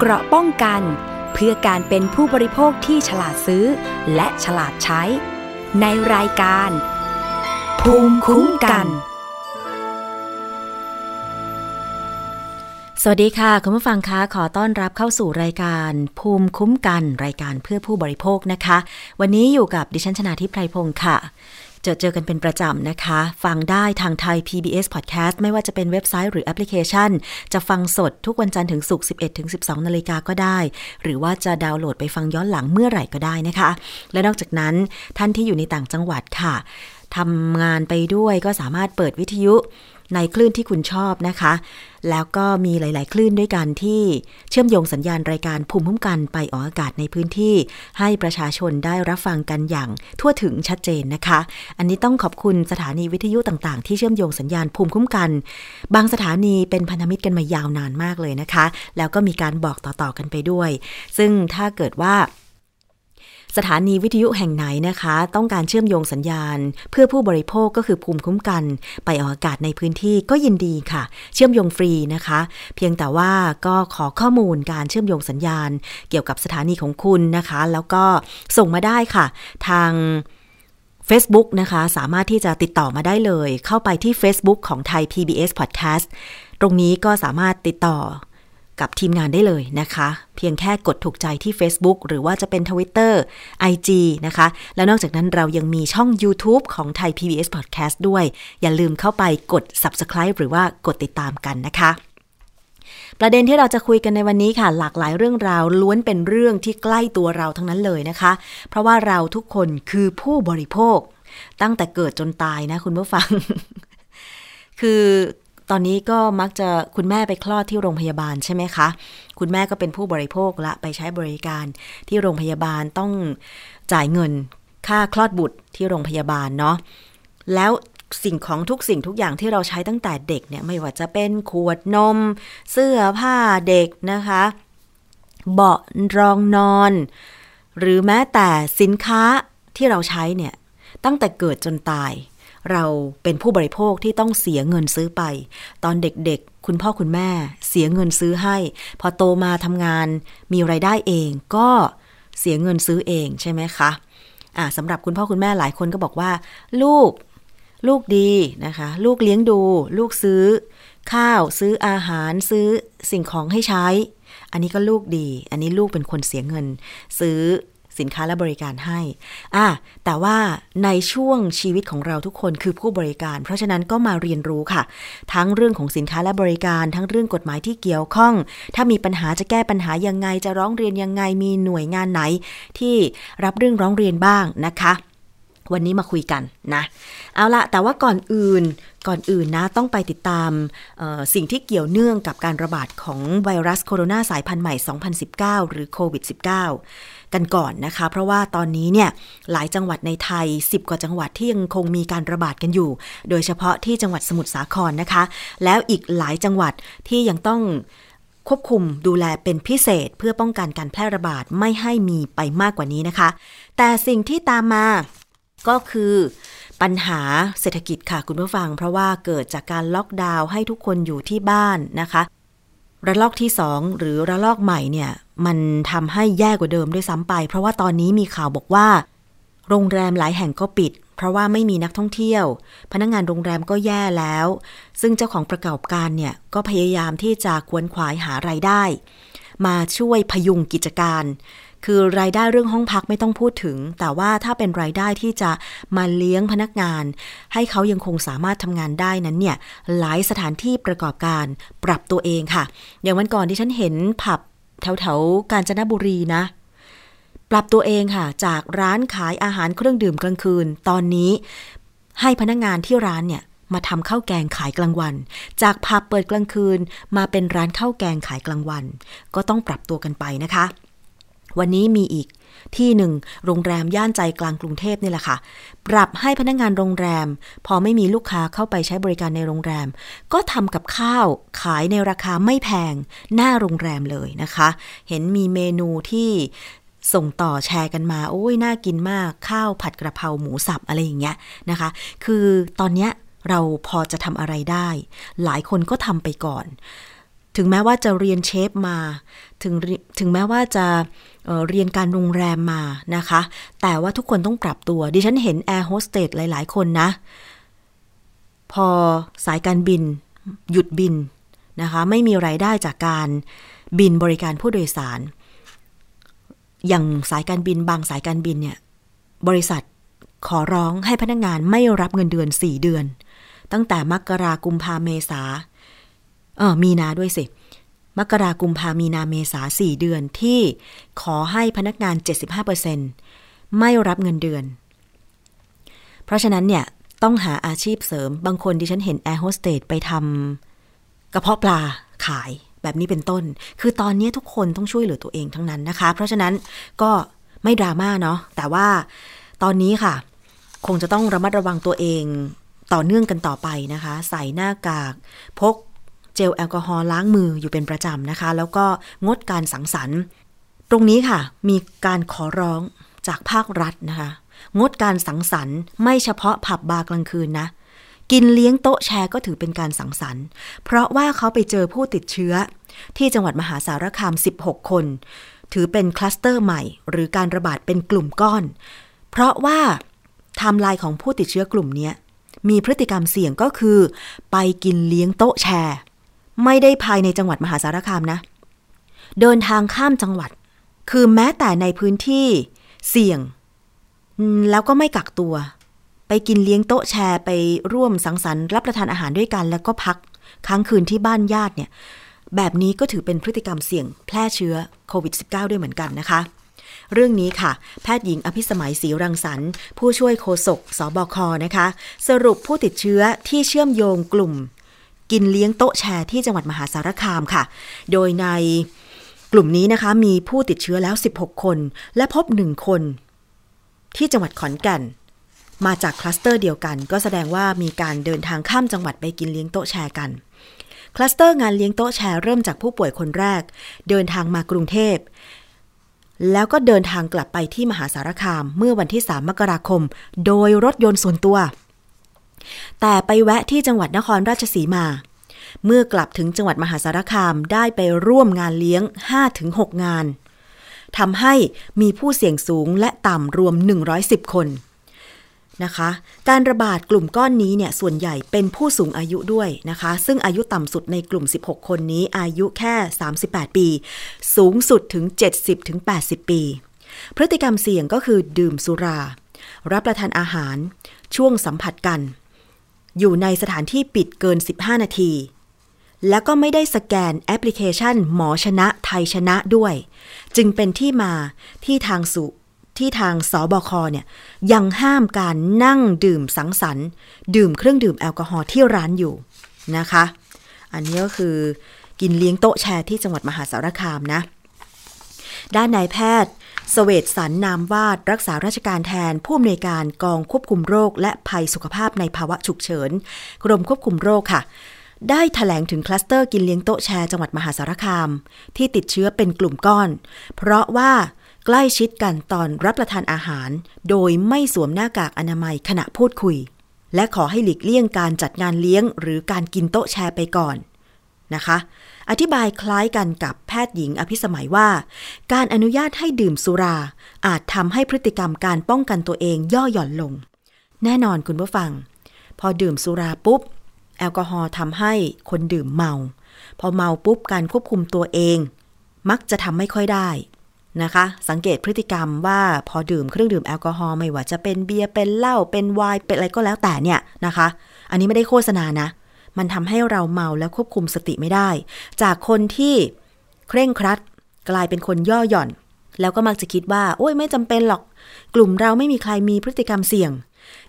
เกราะป้องกัน เพื่อการเป็นผู้บริโภคที่ฉลาดซื้อ และฉลาดใช้ ในรายการ ภูมิคุ้มกัน สวัสดีค่ะ คุณผู้ฟังคะขอต้อนรับเข้าสู่รายการ ภูมิคุ้มกัน รายการเพื่อผู้บริโภคนะคะ วันนี้อยู่กับดิฉันชนาทิพไพรพงศ์ค่ะ จอเจอกันเป็นประจำนะคะ ฟังได้ทางไทย PBS Podcast ไม่ว่าจะเป็นเว็บไซต์หรือแอปพลิเคชัน จะฟังสดทุกวันจันทร์ถึงศุกร์11ถึง12 นาฬิกาก็ได้ หรือว่าจะดาวน์โหลดไปฟังย้อนหลังเมื่อไหร่ก็ได้นะคะ และนอกจากนั้นท่านที่อยู่ในต่างจังหวัดค่ะทำงานไปด้วยก็สามารถเปิดวิทยุ ในคลื่นที่คุณชอบนะคะ แล้วก็มีหลาย ๆ คลื่นด้วยกันที่เชื่อมโยงสัญญาณรายการภูมิคุ้มกันไปออกอากาศในพื้นที่ ให้ประชาชนได้รับฟังกันอย่างทั่วถึงชัดเจนนะคะ อันนี้ต้องขอบคุณสถานีวิทยุต่างๆ ที่เชื่อมโยงสัญญาณภูมิคุ้มกัน บางสถานีเป็นพันธมิตรกันมายาวนานมากเลยนะคะ แล้วก็มีการบอกต่อ ๆ กันไปด้วย ซึ่งถ้าเกิดว่า สถานีวิทยุแห่งไหนนะคะ ต้องการเชื่อมโยงสัญญาณ เพื่อผู้บริโภคก็คือภูมิคุ้มกัน ไปออกอากาศในพื้นที่ก็ยินดีค่ะ เชื่อมโยงฟรีนะคะ เพียงแต่ว่าก็ขอข้อมูลการเชื่อมโยงสัญญาณ เกี่ยวกับสถานีของคุณนะคะ แล้วก็ส่งมาได้ค่ะ ทาง Facebook นะคะ สามารถที่จะติดต่อมาได้เลย เข้าไปที่ Facebook ของไทย PBS Podcast ตรงนี้ก็สามารถติดต่อ กับทีมงานได้เลยนะคะ เพียงแค่กดถูกใจที่ Facebook หรือว่าจะเป็น Twitter IG นะคะ แล้วนอกจากนั้นเรายังมีช่อง YouTube ของไทย PBS Podcast ด้วย อย่าลืมเข้าไปกด Subscribe หรือว่ากดติดตามกันนะคะประเด็นที่เราจะคุยกันในวันนี้ค่ะ หลากหลายเรื่องราวล้วนเป็นเรื่องที่ใกล้ตัวเราทั้งนั้นเลยนะคะ เพราะว่าเราทุกคนคือผู้บริโภค ตั้งแต่เกิดจนตายนะคุณผู้ฟัง คือ ตอนนี้ก็มักจะคุณแม่ไปคลอดที่โรงพยาบาลใช่ไหมคะ คุณแม่ก็เป็นผู้บริโภคละไปใช้บริการที่โรงพยาบาลต้องจ่ายเงินค่าคลอดบุตรที่โรงพยาบาลเนาะแล้วสิ่งของทุกสิ่งทุกอย่างที่เราใช้ตั้งแต่เด็กเนี่ยไม่ว่าจะเป็นขวดนม เสื้อผ้าเด็กนะคะ เบาะรองนอน หรือแม้แต่สินค้าที่เราใช้เนี่ยตั้งแต่เกิดจนตาย เราเป็นผู้บริโภคที่ต้องเสียเงินซื้อไป ตอนเด็กๆ คุณพ่อคุณแม่เสียเงินซื้อให้ พอโตมาทำงานมีไรายได้เองก็เสียเงินซื้อเองใช่ไหมคะอ่าสำหรับคุณพ่อคุณแม่หลายคนก็บอกว่า ลูกลูกดีนะคะ ลูกเลี้ยงดู ลูกซื้อ ข้าวซื้ออาหารซื้อสิ่งของให้ใช้ อันนี้ก็ลูกดี อันนี้ลูกเป็นคนเสียเงิน ซื้อ สินค้าและบริการให้อะแต่ว่าในช่วงชีวิตของเราทุกคนคือผู้บริการ เพราะฉะนั้นก็มาเรียนรู้ค่ะ ทั้งเรื่องของสินค้าและบริการ ทั้งเรื่องกฎหมายที่เกี่ยวข้อง ถ้ามีปัญหาจะแก้ปัญหายังไง จะร้องเรียนยังไง มีหน่วยงานไหน ที่รับเรื่องร้องเรียนบ้างนะคะวันนี้มาคุยกันนะ เอาละแต่ว่าก่อนอื่นก่อนอื่นนะ ต้องไปติดตามสิ่งที่เกี่ยวเนื่องกับการระบาดของไวรัสโคโรนาสายพันธุ์ใหม่ 2019 หรือโควิด -19 กันก่อนนะคะ เพราะว่าตอนนี้เนี่ยหลายจังหวัดในไทย 10 กว่าจังหวัดที่ยังคงมีการระบาดกันอยู่ โดยเฉพาะที่จังหวัดสมุทรสาครนะคะ แล้วอีกหลายจังหวัดที่ยังต้องควบคุมดูแลเป็นพิเศษเพื่อป้องกันการแพร่ระบาดไม่ให้มีไปมากกว่านี้นะคะ แต่สิ่งที่ตามมาก็คือปัญหาเศรษฐกิจค่ะคุณผู้ฟัง เพราะว่าเกิดจากการล็อกดาวน์ให้ทุกคนอยู่ที่บ้านนะคะ ระลอกที่สองหรือระลอกใหม่เนี่ย มันทำให้แย่กว่าเดิมด้วยซ้ำไป เพราะว่าตอนนี้มีข่าวบอกว่า โรงแรมหลายแห่งก็ปิด เพราะว่าไม่มีนักท่องเที่ยว พนักงงานโรงแรมก็แย่แล้ว ซึ่งเจ้าของประกอบการเนี่ยก็พยายามที่จะควนขวายหาไรายได้ มาช่วยพยุงกิจการ คือรายได้เรื่องห้องพักไม่ต้องพูดถึง แต่ว่าถ้าเป็นรายได้ที่จะมาเลี้ยงพนักงาน ให้เขายังคงสามารถทำงานได้นั้นเนี่ยหลายสถานที่ประกอบการปรับตัวเองค่ะ อย่างวันก่อนที่ฉันเห็นผับ แถวๆกาญจนบุรีนะ ปรับตัวเองค่ะ จากร้านขายอาหารเครื่องดื่มกลางคืน ตอนนี้ให้พนักงานที่ร้านเนี่ยมาทำข้าวแกงขายกลางวัน จากผับเปิดกลางคืนมาเป็นร้านข้าวแกงขายกลางวัน ก็ต้องปรับตัวกันไปนะคะ วันนี้มีอีก ที่หนึ่งโรงแรมย่านใจกลางกรุงเทพนี่แหละค่ะ ปรับให้พนักงงานโรงแรม พอไม่มีลูกค้าเข้าไปใช้บริการในโรงแรม ก็ทำกับข้าวขายในราคาไม่แพงหน้าโรงแรมเลยนะคะ เห็นมีเมนูที่ส่งต่อแชร์กันมา โอ้ยน่ากินมากข้าวผัดกระเพราหมูสับอะไรอย่างเงี้ยนะคะ คือตอนเนี้ยเราพอจะทำอะไรได้ หลายคนก็ทำไปก่อน ถึงแม้ว่าจะเรียนเชฟมา ถึงถึงแม้ว่าจะเเรียนการโรงแรมมานะคะ แต่ว่าทุกคนต้องปรับตัว ดิฉันเห็นแอร์โฮสเตสหลาย ๆ คนนะ พอสายการบินหยุดบินนะคะ ไม่มีไรายได้จากการบินบริการผู้โดยสาร อย่างสายการบินบางสายการบินเนี่ย บริษัทขอร้องให้พนักงงานไม่รับเงินเดือน 4 เดือน ตั้งแต่มกรากุมภาเมษา เออมีนาด้วยสิ มกรากุมภามีนาเมษาสี่เดือนที่ขอให้พนักงาน 75%ไม่รับเงินเดือน เพราะฉะนั้นเนี่ย ต้องหาอาชีพเสริม บางคนดิฉันเห็นแอร์โฮสเตสไปทำกระเพาะปลาขายแบบนี้เป็นต้น คือตอนนี้ทุกคนต้องช่วยเหลือตัวเองทั้งนั้นนะคะ เพราะฉะนั้นก็ไม่ดราม่าเนาะ แต่ว่าตอนนี้ค่ะ คงจะต้องระมัดระวังตัวเองต่อเนื่องกันต่อไปนะคะ ใส่หน้ากาก พก เจลแอลกอฮอล์ล้างมืออยู่เป็นประจำนะคะ แล้วก็งดการสังสรรค์ ตรงนี้ค่ะ มีการขอร้องจากภาครัฐนะคะ งดการสังสรรค์ ไม่เฉพาะผับบาร์กลางคืนนะกินเลี้ยงโต๊ะแชร์ก็ถือเป็นการสังสรรค์ เพราะว่าเขาไปเจอผู้ติดเชื้อ ที่จังหวัดมหาสารคาม 16 คน ถือเป็นคลัสเตอร์ใหม่ หรือการระบาดเป็นกลุ่มก้อน เพราะว่าไทม์ไลน์ของผู้ติดเชื้อกลุ่มนี้มีพฤติกรรมเสี่ยงก็คือ ไปกินเลี้ยงโต๊ะแชร์ ไม่ได้ภายในจังหวัดมหาสารคามนะ เดินทางข้ามจังหวัด คือแม้แต่ในพื้นที่เสี่ยง แล้วก็ไม่กักตัว ไปกินเลี้ยงโต๊ะแชร์ไปร่วมสังสรรค์รับประทานอาหารด้วยกัน แล้วก็พักค้างคืนที่บ้านญาติเนี่ย แบบนี้ก็ถือเป็นพฤติกรรมเสี่ยงแพร่เชื้อโควิด -19 ด้วยเหมือนกันนะคะเรื่องนี้ค่ะ แพทย์หญิงอภิสมัยศรีรังสรรค์ผู้ช่วยโฆษกสบคนะคะ สรุปผู้ติดเชื้อที่เชื่อมโยงกลุ่ม กินเลี้ยงโต๊ะแชร์ที่จังหวัดมหาสารคามค่ะ โดยในกลุ่มนี้นะคะ มีผู้ติดเชื้อแล้ว 16 คน และพบหนึ่งคน ที่จังหวัดขอนแก่น มาจากคลัสเตอร์เดียวกัน ก็แสดงว่ามีการเดินทางข้ามจังหวัดไปกินเลี้ยงโต๊ะแชร์กันคลัสเตอร์งานเลี้ยงโต๊ะแชร์เริ่มจากผู้ป่วยคนแรก เดินทางมากรุงเทพ แล้วก็เดินทางกลับไปที่มหาสารคามเมื่อวันที่ 3 มกราคม โดยรถยนต์ส่วนตัว แต่ไปแวะที่จังหวัดนครราชสีมา เมื่อกลับถึงจังหวัดมหาสารคามได้ไปร่วมงานเลี้ยง 5-6 งานทำให้มีผู้เสี่ยงสูงและต่ำรวม 110 คนนะคะ การระบาดกลุ่มก้อนนี้เนี่ยส่วนใหญ่เป็นผู้สูงอายุด้วยนะคะ ซึ่งอายุต่ำสุดในกลุ่ม 16 คนนี้อายุแค่ 38 ปี สูงสุดถึง 70-80 ปี พฤติกรรมเสี่ยงก็คือดื่มสุรา รับประทานอาหาร ช่วงสัมผัสกัน อยู่ในสถานที่ปิดเกิน 15 นาที แล้วก็ไม่ได้สแกนแอปพลิเคชันหมอชนะไทยชนะด้วย จึงเป็นที่มาที่ทางสุที่ทางสบคเนี่ยยังห้ามการนั่งดื่มสังสรรค์ ดื่มเครื่องดื่มแอลกอฮอล์ที่ร้านอยู่นะคะ อันนี้ก็คือกินเลี้ยงโต๊ะแชร์ที่จังหวัดมหาสารคามนะ ด้านนายแพทย์ สเวตสันนามวาดรักษาราชการแทนผู้อำนวยการกองควบคุมโรค และภัยสุขภาพในภาวะฉุกเฉิน กรมควบคุมโรคค่ะ ได้แถลงถึงคลัสเตอร์กินเลี้ยงโต๊ะแชร์จังหวัดมหาสารคาม ที่ติดเชื้อเป็นกลุ่มก้อน เพราะว่าใกล้ชิดกันตอนรับประทานอาหาร โดยไม่สวมหน้ากากอนามัยขณะพูดคุย และขอให้หลีกเลี่ยงการจัดงานเลี้ยง หรือการกินโต๊ะแชร์ไปก่อนนะคะ อธิบายคล้ายกันกับแพทย์หญิงอภิสมัยว่า การอนุญาตให้ดื่มสุรา อาจทำให้พฤติกรรมการป้องกันตัวเองย่อหย่อนลง แน่นอนคุณผู้ฟัง พอดื่มสุราปุ๊บ แอลกอฮอล์ทำให้คนดื่มเมา พอเมาปุ๊บการควบคุมตัวเอง มักจะทำไม่ค่อยได้นะคะ สังเกตพฤติกรรมว่าพอดื่มเครื่องดื่มแอลกอฮอล์ไม่ว่าจะเป็นเบียร์เป็นเหล้าเป็นไวน์เป็นอะไรก็แล้วแต่เนี่ยนะคะ อันนี้ไม่ได้โฆษณานะ มันทำให้เราเมาและควบคุมสติไม่ได้ จากคนที่เคร่งครัด กลายเป็นคนย่อหย่อน แล้วก็มักจะคิดว่า โอ้ยไม่จำเป็นหรอก กลุ่มเราไม่มีใครมีพฤติกรรมเสี่ยง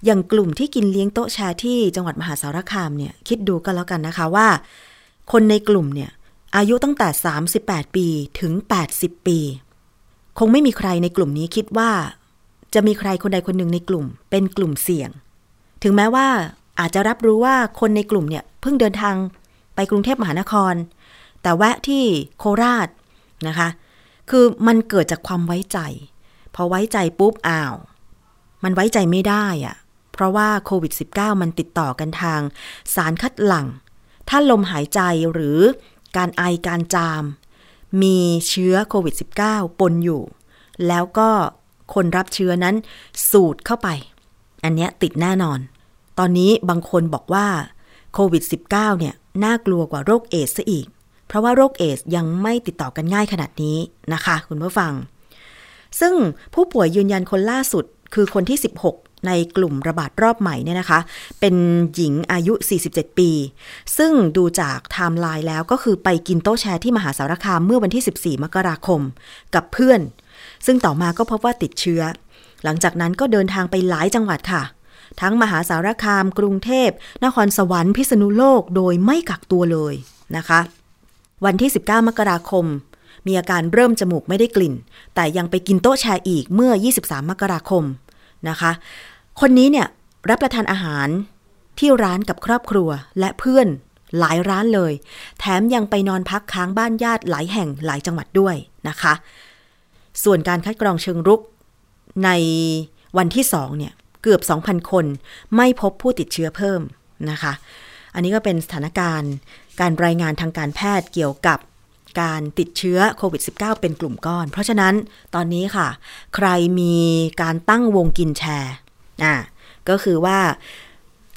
อย่างกลุ่มที่กินเลี้ยงโต๊ะแชร์ที่จังหวัดมหาสารคามเนี่ยคิดดูกันแล้วกันนะคะว่า คนในกลุ่มเนี่ยอายุตั้งแต่ 38 ปีถึง 80 ปี คงไม่มีใครในกลุ่มนี้คิดว่า จะมีใครคนใดคนหนึ่งในกลุ่ม เป็นกลุ่มเสี่ยง ถึงแม้ว่าอาจจะรับรู้ว่าคนในกลุ่มเนี่ย พิ่งเดินทางไปกรุงเทพมหานคร แต่แวะที่โคราชนะคะ คือมันเกิดจากความไว้ใจ พอไว้ใจปุ๊บอ้าว มันไว้ใจไม่ได้อะเพราะว่าโควิด -19 มันติดต่อกันทางสารคัดหลั่ง ถ้าลมหายใจหรือการไอการจาม มีเชื้อโควิด -19 ปนอยู่ แล้วก็คนรับเชื้อนั้นสูดเข้าไป อันเนี้ยติดแน่นอน ตอนนี้บางคนบอกว่า โควิด -19 เนี่ยน่ากลัวกว่าโรคเอดส์ซะอีก เพราะว่าโรคเอดส์ยังไม่ติดต่อกันง่ายขนาดนี้นะคะ คุณผู้ฟัง ซึ่งผู้ป่วยยืนยันคนล่าสุดคือคนที่ 16 ในกลุ่มระบาดรอบใหม่เนี่ยนะคะ เป็นหญิงอายุ 47 ปี ซึ่งดูจากไทม์ไลน์แล้วก็คือไปกินโต๊ะแชร์ที่มหาสารคามเมื่อวันที่ 14 มกราคมกับเพื่อน ซึ่งต่อมาก็พบว่าติดเชื้อ หลังจากนั้นก็เดินทางไปหลายจังหวัดค่ะ ทั้งมหาสารคาม กรุงเทพ นครสวรรค์พิษณุโลกโดยไม่กักตัวเลยนะคะ วันที่ 19 มกราคม มีอาการเริ่มจมูกไม่ได้กลิ่น แต่ยังไปกินโต๊ะแชร์อีกเมื่อ 23 มกราคมนะคะ คนนี้เนี่ยรับประทานอาหารที่ร้านกับครอบครัวและเพื่อนหลายร้านเลย แถมยังไปนอนพักค้างบ้านญาติหลายแห่งหลายจังหวัดด้วยนะคะ ส่วนการคัดกรองเชิงรุกในวันที่2เนี่ย เกือบ 2,000 คน ไม่พบผู้ติดเชื้อเพิ่มนะคะ อันนี้ก็เป็นสถานการณ์การรายงานทางการแพทย์เกี่ยวกับการติดเชื้อโควิด -19 เป็นกลุ่มก้อน เพราะฉะนั้นตอนนี้ค่ะ ใครมีการตั้งวงกินแชร์อะก็คือว่า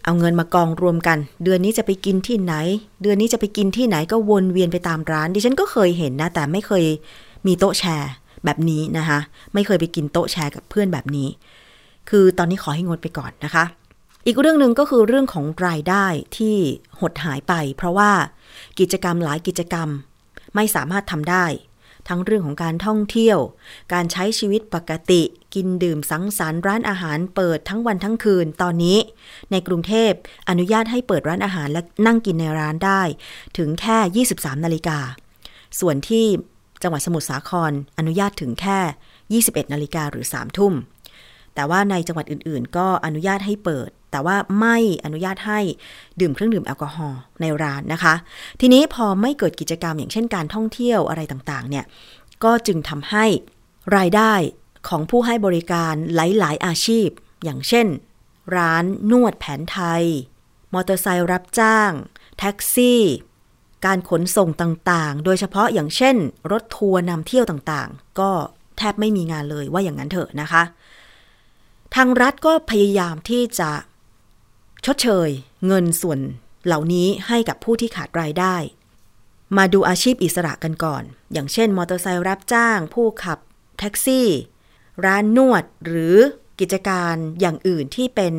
เอาเงินมากองรวมกัน เดือนนี้จะไปกินที่ไหน เดือนนี้จะไปกินที่ไหนก็วนเวียนไปตามร้าน ดิฉันก็เคยเห็นนะ แต่ไม่เคยมีโต๊ะแชร์แบบนี้นะคะ ไม่เคยไปกินโต๊ะแชร์กับเพื่อนแบบนี้ คือตอนนี้ขอให้งดไปก่อนนะคะ อีกเรื่องหนึ่งก็คือเรื่องของรายได้ที่หดหายไป เพราะว่ากิจกรรมหลายกิจกรรมไม่สามารถทำได้ ทั้งเรื่องของการท่องเที่ยว การใช้ชีวิตปกติ กินดื่มสังสรรค์ร้านอาหารเปิดทั้งวันทั้งคืน ตอนนี้ ในกรุงเทพอนุญาตให้เปิดร้านอาหารและนั่งกินในร้านได้ ถึงแค่ 23 นาฬิกา ส่วนที่จังหวัดสมุทรสาครอนุญาตถึงแค่ 21 นาฬิกาหรือ 3 ทุ่ม แต่ว่าในจังหวัดอื่นๆ ก็อนุญาตให้เปิด แต่ว่าไม่อนุญาตให้ดื่มเครื่องดื่มแอลกอฮอล์ในร้านนะคะ ทีนี้พอไม่เกิดกิจกรรมอย่างเช่นการท่องเที่ยวอะไรต่างๆ เนี่ย ก็จึงทำให้รายได้ของผู้ให้บริการหลาย ๆ อาชีพ อย่างเช่น ร้านนวดแผนไทย มอเตอร์ไซค์รับจ้าง แท็กซี่ การขนส่งต่างๆ โดยเฉพาะอย่างเช่น รถทัวร์นำเที่ยวต่างๆ ก็แทบไม่มีงานเลยว่าอย่างนั้นเถอะนะคะ ทางรัฐก็พยายามที่จะชดเชยเงินส่วนเหล่านี้ให้กับผู้ที่ขาดรายได้ มาดูอาชีพอิสระกันก่อน อย่างเช่น มอเตอร์ไซค์รับจ้าง ผู้ขับแท็กซี่ ร้านนวดหรือกิจการอย่างอื่นที่เป็น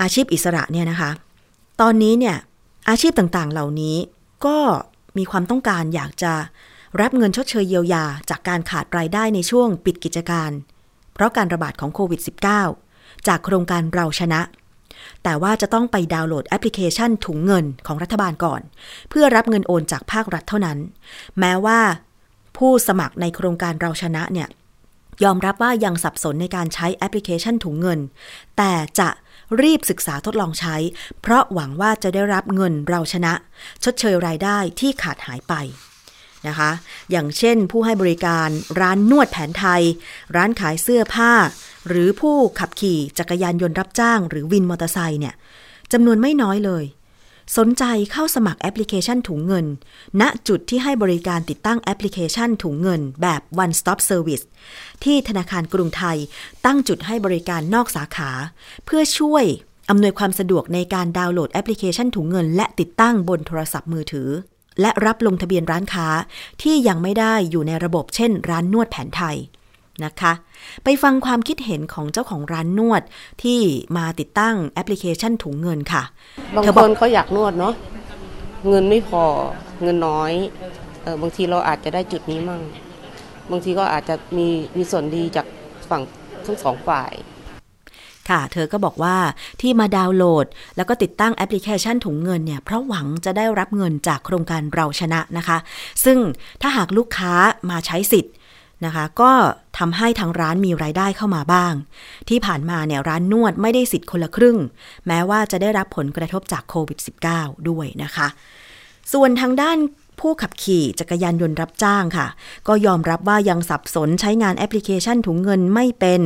อาชีพอิสระเนี่ยนะคะ ตอนนี้เนี่ยอาชีพต่างๆเหล่านี้ก็มีความต้องการอยากจะรับเงินชดเชยเยียวยาจากการขาดรายได้ในช่วงปิดกิจการ เพราะการระบาดของโควิด -19 จากโครงการเราชนะ แต่ว่าจะต้องไปดาวน์โหลดแอปพลิเคชันถุงเงินของรัฐบาลก่อน เพื่อรับเงินโอนจากภาครัฐเท่านั้น แม้ว่าผู้สมัครในโครงการเราชนะเนี่ยยอมรับว่ายังสับสนในการใช้แอปพลิเคชันถุงเงิน แต่จะรีบศึกษาทดลองใช้ เพราะหวังว่าจะได้รับเงินเราชนะ ชดเชยรายได้ที่ขาดหายไป นะคะ อย่างเช่นผู้ให้บริการร้านนวดแผนไทย ร้านขายเสื้อผ้า หรือผู้ขับขี่จักรยานยนต์รับจ้าง หรือวินมอเตอร์ไซค์เนี่ยจำนวนไม่น้อยเลย สนใจเข้าสมัครแอปพลิเคชันถุงเงิน ณจุดที่ให้บริการติดตั้งแอปพลิเคชันถุงเงินแบบ one stop service ที่ธนาคารกรุงไทยตั้งจุดให้บริการนอกสาขา เพื่อช่วยอำนวยความสะดวกในการดาวน์โหลดแอปพลิเคชันถุงเงิน และติดตั้งบนโทรศัพท์มือถือ และรับลงทะเบียนร้านค้าที่ยังไม่ได้อยู่ในระบบเช่น ร้านนวดแผนไทยนะคะ ไปฟังความคิดเห็นของเจ้าของร้านนวดที่มาติดตั้งแอปพลิเคชันถุงเงินค่ะบางเธอคบอกนเขาอยากนวดเนาะเงินไม่พอเงินน้อยเออบางทีเราอาจจะได้จุดนี้มั่ง บางทีก็อาจจะมีมีส่วนดีจากฝั่งทั้งสองฝ่าย ค่ะ เธอก็บอกว่าที่มาดาวน์โหลด แล้วก็ติดตั้งแอปพลิเคชันถุงเงินเนี่ย เพราะหวังจะได้รับเงินจากโครงการเราชนะนะคะ ซึ่งถ้าหากลูกค้ามาใช้สิทธิ์นะคะ ก็ทำให้ทางร้านมีรายได้เข้ามาบ้าง ที่ผ่านมาเนี่ยร้านนวดไม่ได้สิทธิ์คนละครึ่ง แม้ว่าจะได้รับผลกระทบจากโควิด -19 ด้วยนะคะ ส่วนทางด้าน ผู้ขับขี่จักรยานยนต์รับจ้างค่ะ ก็ยอมรับว่ายังสับสนใช้งานแอปพลิเคชันถุงเงินไม่เป็น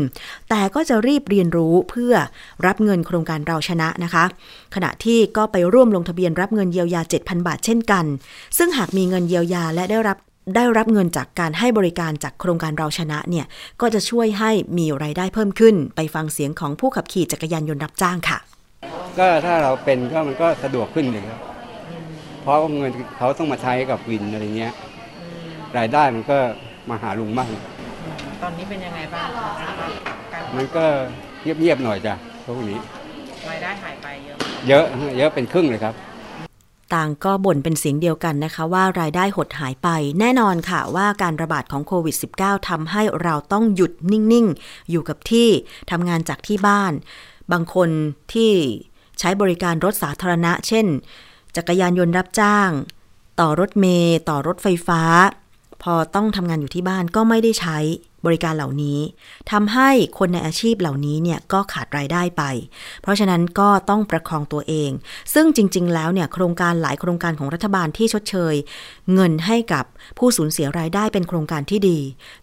แต่ก็จะรีบเรียนรู้เพื่อรับเงินโครงการเราชนะนะคะ ขณะที่ก็ไปร่วมลงทะเบียนรับเงินเยียวยา 7,000 บาทเช่นกัน ซึ่งหากมีเงินเยียวยาและได้รับได้รับเงินจากการให้บริการจากโครงการเราชนะเนี่ย ก็จะช่วยให้มีรายได้เพิ่มขึ้น ไปฟังเสียงของผู้ขับขี่จักรยานยนต์รับจ้างค่ะ ก็ถ้าเราเป็นก็มันก็สะดวกขึ้นเลยครับ เพราะเงินเขาต้องมาใช้กับวินอะไรเงี้ยรายได้มันก็มาหาลุงบ้างตอนนี้เป็นยังไงบ้างคะสำหรับการมันก็เงียบๆหน่อยจ้ะพวกนี้รายได้หายไปเยอะไหมเยอะฮะเยอะเป็นครึ่งเลยครับต่างก็บ่นเป็นเสียงเดียวกันนะคะ ว่ารายได้หดหายไป แน่นอนค่ะว่าการระบาดของโควิด -19 ทำให้เราต้องหยุดนิ่ง ๆ อยู่กับที่ทำงานจากที่บ้าน บางคนที่ใช้บริการรถสาธารณะ เช่น จักรยานยนต์รับจ้าง ต่อรถเมย์ต่อรถไฟฟ้า พอต้องทำงานอยู่ที่บ้านก็ไม่ได้ใช้บริการเหล่านี้ทำให้คนในอาชีพเหล่านี้เนี่ยก็ขาดรายได้ไป เพราะฉะนั้นก็ต้องประคองตัวเอง ซึ่งจริง ๆ แล้วเนี่ยโครงการหลายโครงการของรัฐบาลที่ชดเชย เงินให้กับผู้สูญเสียรายได้เป็นโครงการที่ดี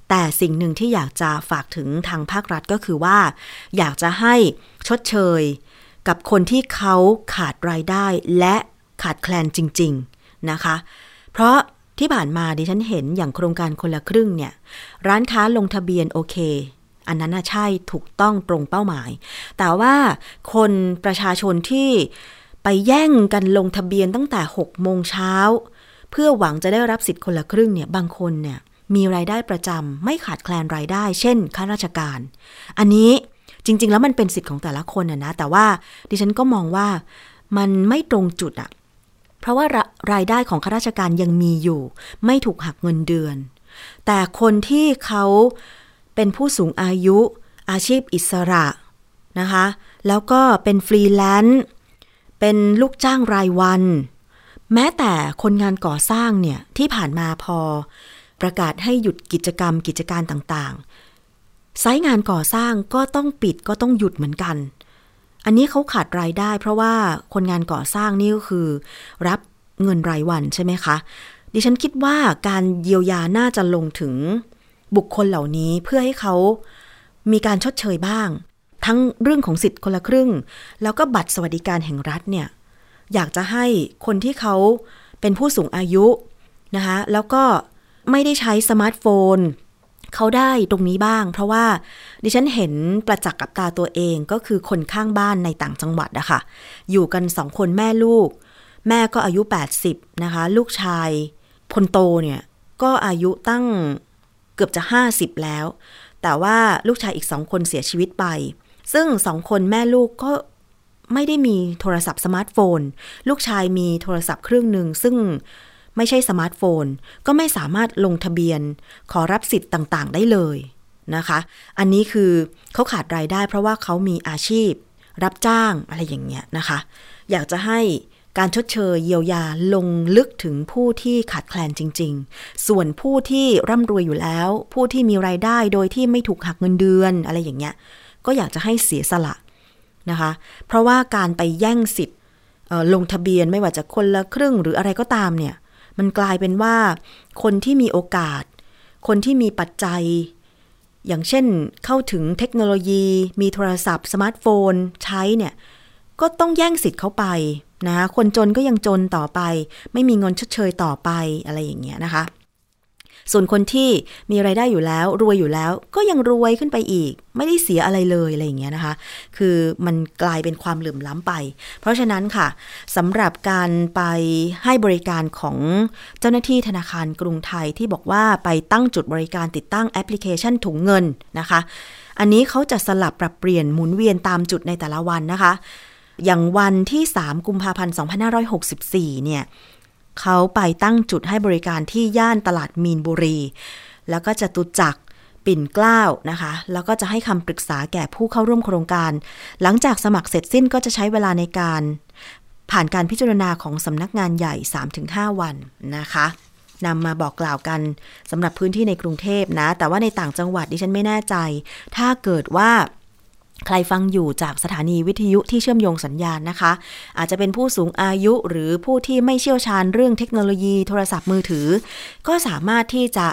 แต่สิ่งหนึ่งที่อยากจะฝากถึงทางภาครัฐก็คือว่า อยากจะให้ชดเชย กับคนที่เขาขาดรายได้และ ขาดแคลนจริง ๆนะคะ เพราะที่ผ่านมาดิฉันเห็นอย่างโครงการคนละครึ่งเนี่ย ร้านค้าลงทะเบียนโอเค อันนั้นน่ะใช่ถูกต้องตรงเป้าหมาย แต่ว่าคนประชาชนที่ไปแย่งกันลงทะเบียนตั้งแต่6โมงเช้า เพื่อหวังจะได้รับสิทธิ์คนละครึ่งเนี่ยบางคนเนี่ยมีรายได้ประจำไม่ขาดแคลนรายได้ เช่นข้าราชการ อันนี้จริง ๆ แล้วมันเป็นสิทธิ์ของแต่ละคนนะนะแต่ว่าดิฉันก็มองว่ามันไม่ตรงจุดอะ เพราะว่ารรายได้ของข้าราชการยังมีอยู่ ไม่ถูกหักเงินเดือน แต่คนที่เขาเป็นผู้สูงอายุอาชีพอิสระนะคะ แล้วก็เป็นฟรีแลนซ์เป็นลูกจ้างรายวัน แม้แต่คนงานก่อสร้างเนี่ยที่ผ่านมาพอ ประกาศให้หยุดกิจกรรมกิจการต่างๆไซต์งานก่อสร้างก็ต้องปิดก็ต้องหยุดเหมือนกัน อันนี้เขาขาดรายได้ เพราะว่าคนงานก่อสร้างนี่ก็คือ รับเงินรายวันใช่ไหมคะ ดิฉันคิดว่าการเยียวยาน่าจะลงถึงบุคคลเหล่านี้เพื่อให้เขามีการชดเชยบ้าง ทั้งเรื่องของสิทธิ์คนละครึ่ง แล้วก็บัตรสวัสดิการแห่งรัฐเนี่ยอยากจะให้คนที่เขาเป็นผู้สูงอายุนะคะแล้วก็ไม่ได้ใช้สมาร์ทโฟน เขาได้ตรงนี้บ้าง เพราะว่าดิฉันเห็นประจักษ์กับตาตัวเองก็คือคนข้างบ้านในต่างจังหวัดอะคะอยู่กันสองคนแม่ลูก แม่ก็อายุ 80 นะคะ ลูกชายคนโตเนี่ยก็อายุตั้งเกือบจะ 50 แล้ว แต่ว่าลูกชายอีกสองคนเสียชีวิตไป ซึ่งสองคนแม่ลูกก็ไม่ได้มีโทรศัพท์สมาร์ทโฟน ลูกชายมีโทรศัพท์เครื่องหนึ่งซึ่ง ไม่ใช่สมาร์ทโฟน ก็ไม่สามารถลงทะเบียน ขอรับสิทธิ์ต่างๆ ได้เลยนะคะ อันนี้คือเขาขาดรายได้เพราะว่าเขามีอาชีพ รับจ้างอะไรอย่างเงี้ยนะคะ อยากจะให้การชดเชยเยียวยาลงลึกถึงผู้ที่ขาดแคลนจริง ๆ ส่วนผู้ที่ร่ำรวยอยู่แล้ว ผู้ที่มีรายได้โดยที่ไม่ถูกหักเงินเดือนอะไรอย่างเงี้ย ก็อยากจะให้เสียสละนะคะ เพราะว่าการไปแย่งสิทธิ์ลงทะเบียนไม่ว่าจะคนละครึ่งหรืออะไรก็ตามเนี่ย มันกลายเป็นว่า คนที่มีโอกาส คนที่มีปัจจัย อย่างเช่นเข้าถึงเทคโนโลยี มีโทรศัพท์ สมาร์ทโฟน ใช้เนี่ย ก็ต้องแย่งสิทธิ์เขาไปนะคนจนก็ยังจนต่อไป ไม่มีเงินชดเชยต่อไปอะไรอย่างเงี้ยนะคะ ส่วนคนที่มีไรายได้อยู่แล้ว รวยอยู่แล้ว ก็ยังรวยขึ้นไปอีก ไม่ได้เสียอะไรเลยอะไรอย่างเงี้ยนะคะ คือมันกลายเป็นความเหลื่อมล้ำไป เพราะฉะนั้นค่ะสำหรับการไปให้บริการของเจ้าหน้าที่ธนาคารกรุงไทยที่บอกว่าไปตั้งจุดบริการติดตั้งแอปพลิเคชันถุงเงินนะคะ อันนี้เขาจะสลับปรับเปลี่ยนหมุนเวียนตามจุดในแต่ละวันนะคะ อย่างวันที่ 3 กุมภาพันธ์ 2564 เนี่ย เขาไปตั้งจุดให้บริการที่ย่านตลาดมีนบุรี แล้วก็จะตุจักปิ่นเกล้านะคะ แล้วก็จะให้คำปรึกษาแก่ผู้เข้าร่วมโครงการ หลังจากสมัครเสร็จสิ้นก็จะใช้เวลาในการ ผ่านการพิจารณาของสำนักงานใหญ่ 3-5 วันนะคะนำมาบอกกล่าวกันสำหรับพื้นที่ในกรุงเทพนะ แต่ว่าในต่างจังหวัดดิฉันไม่แน่ใจ ถ้าเกิดว่า ใครฟังอยู่จากสถานีวิทยุที่เชื่อมโยงสัญญาณนะคะ อาจจะเป็นผู้สูงอายุหรือผู้ที่ไม่เชี่ยวชาญเรื่องเทคโนโลยีโทรศัพท์มือถือ ก็สามารถที่จะ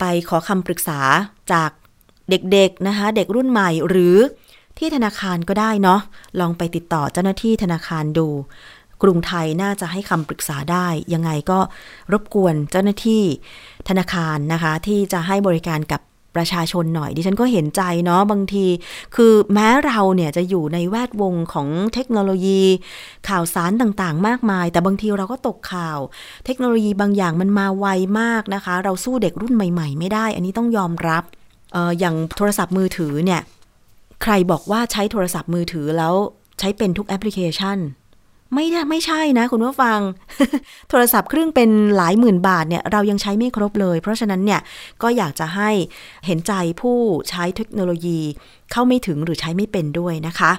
ไปขอคำปรึกษาจากเด็กๆนะคะ เด็กรุ่นใหม่หรือที่ธนาคารก็ได้เนาะลองไปติดต่อเจ้าหน้าที่ธนาคารดู กรุงไทยน่าจะให้คำปรึกษาได้ ยังไงก็รบกวนเจ้าหน้าที่ธนาคารนะคะ ที่จะให้บริการกับ ประชาชนหน่อย ดิฉันก็เห็นใจเนาะบางที คือแม้เราเนี่ยจะอยู่ในแวดวงของเทคโนโลยี ข่าวสารต่างๆ มากมาย แต่บางทีเราก็ตกข่าว เทคโนโลยีบางอย่างมันมาไวมากนะคะ เราสู้เด็กรุ่นใหม่ ๆ ไม่ได้ อันนี้ต้องยอมรับเอออย่างโทรศัพท์มือถือเนี่ยใครบอกว่าใช้โทรศัพท์มือถือแล้วใช้เป็นทุกแอปพลิเคชัน ไม่ได้ไม่ใช่นะ คุณผู้ฟัง โทรศัพท์เครื่องเป็นหลายหมื่นบาทเนี่ยเรายังใช้ไม่ครบเลย เพราะฉะนั้นเนี่ยก็อยากจะให้เห็นใจผู้ใช้เทคโนโลยีเข้าไม่ถึงหรือใช้ไม่เป็นด้วยนะคะ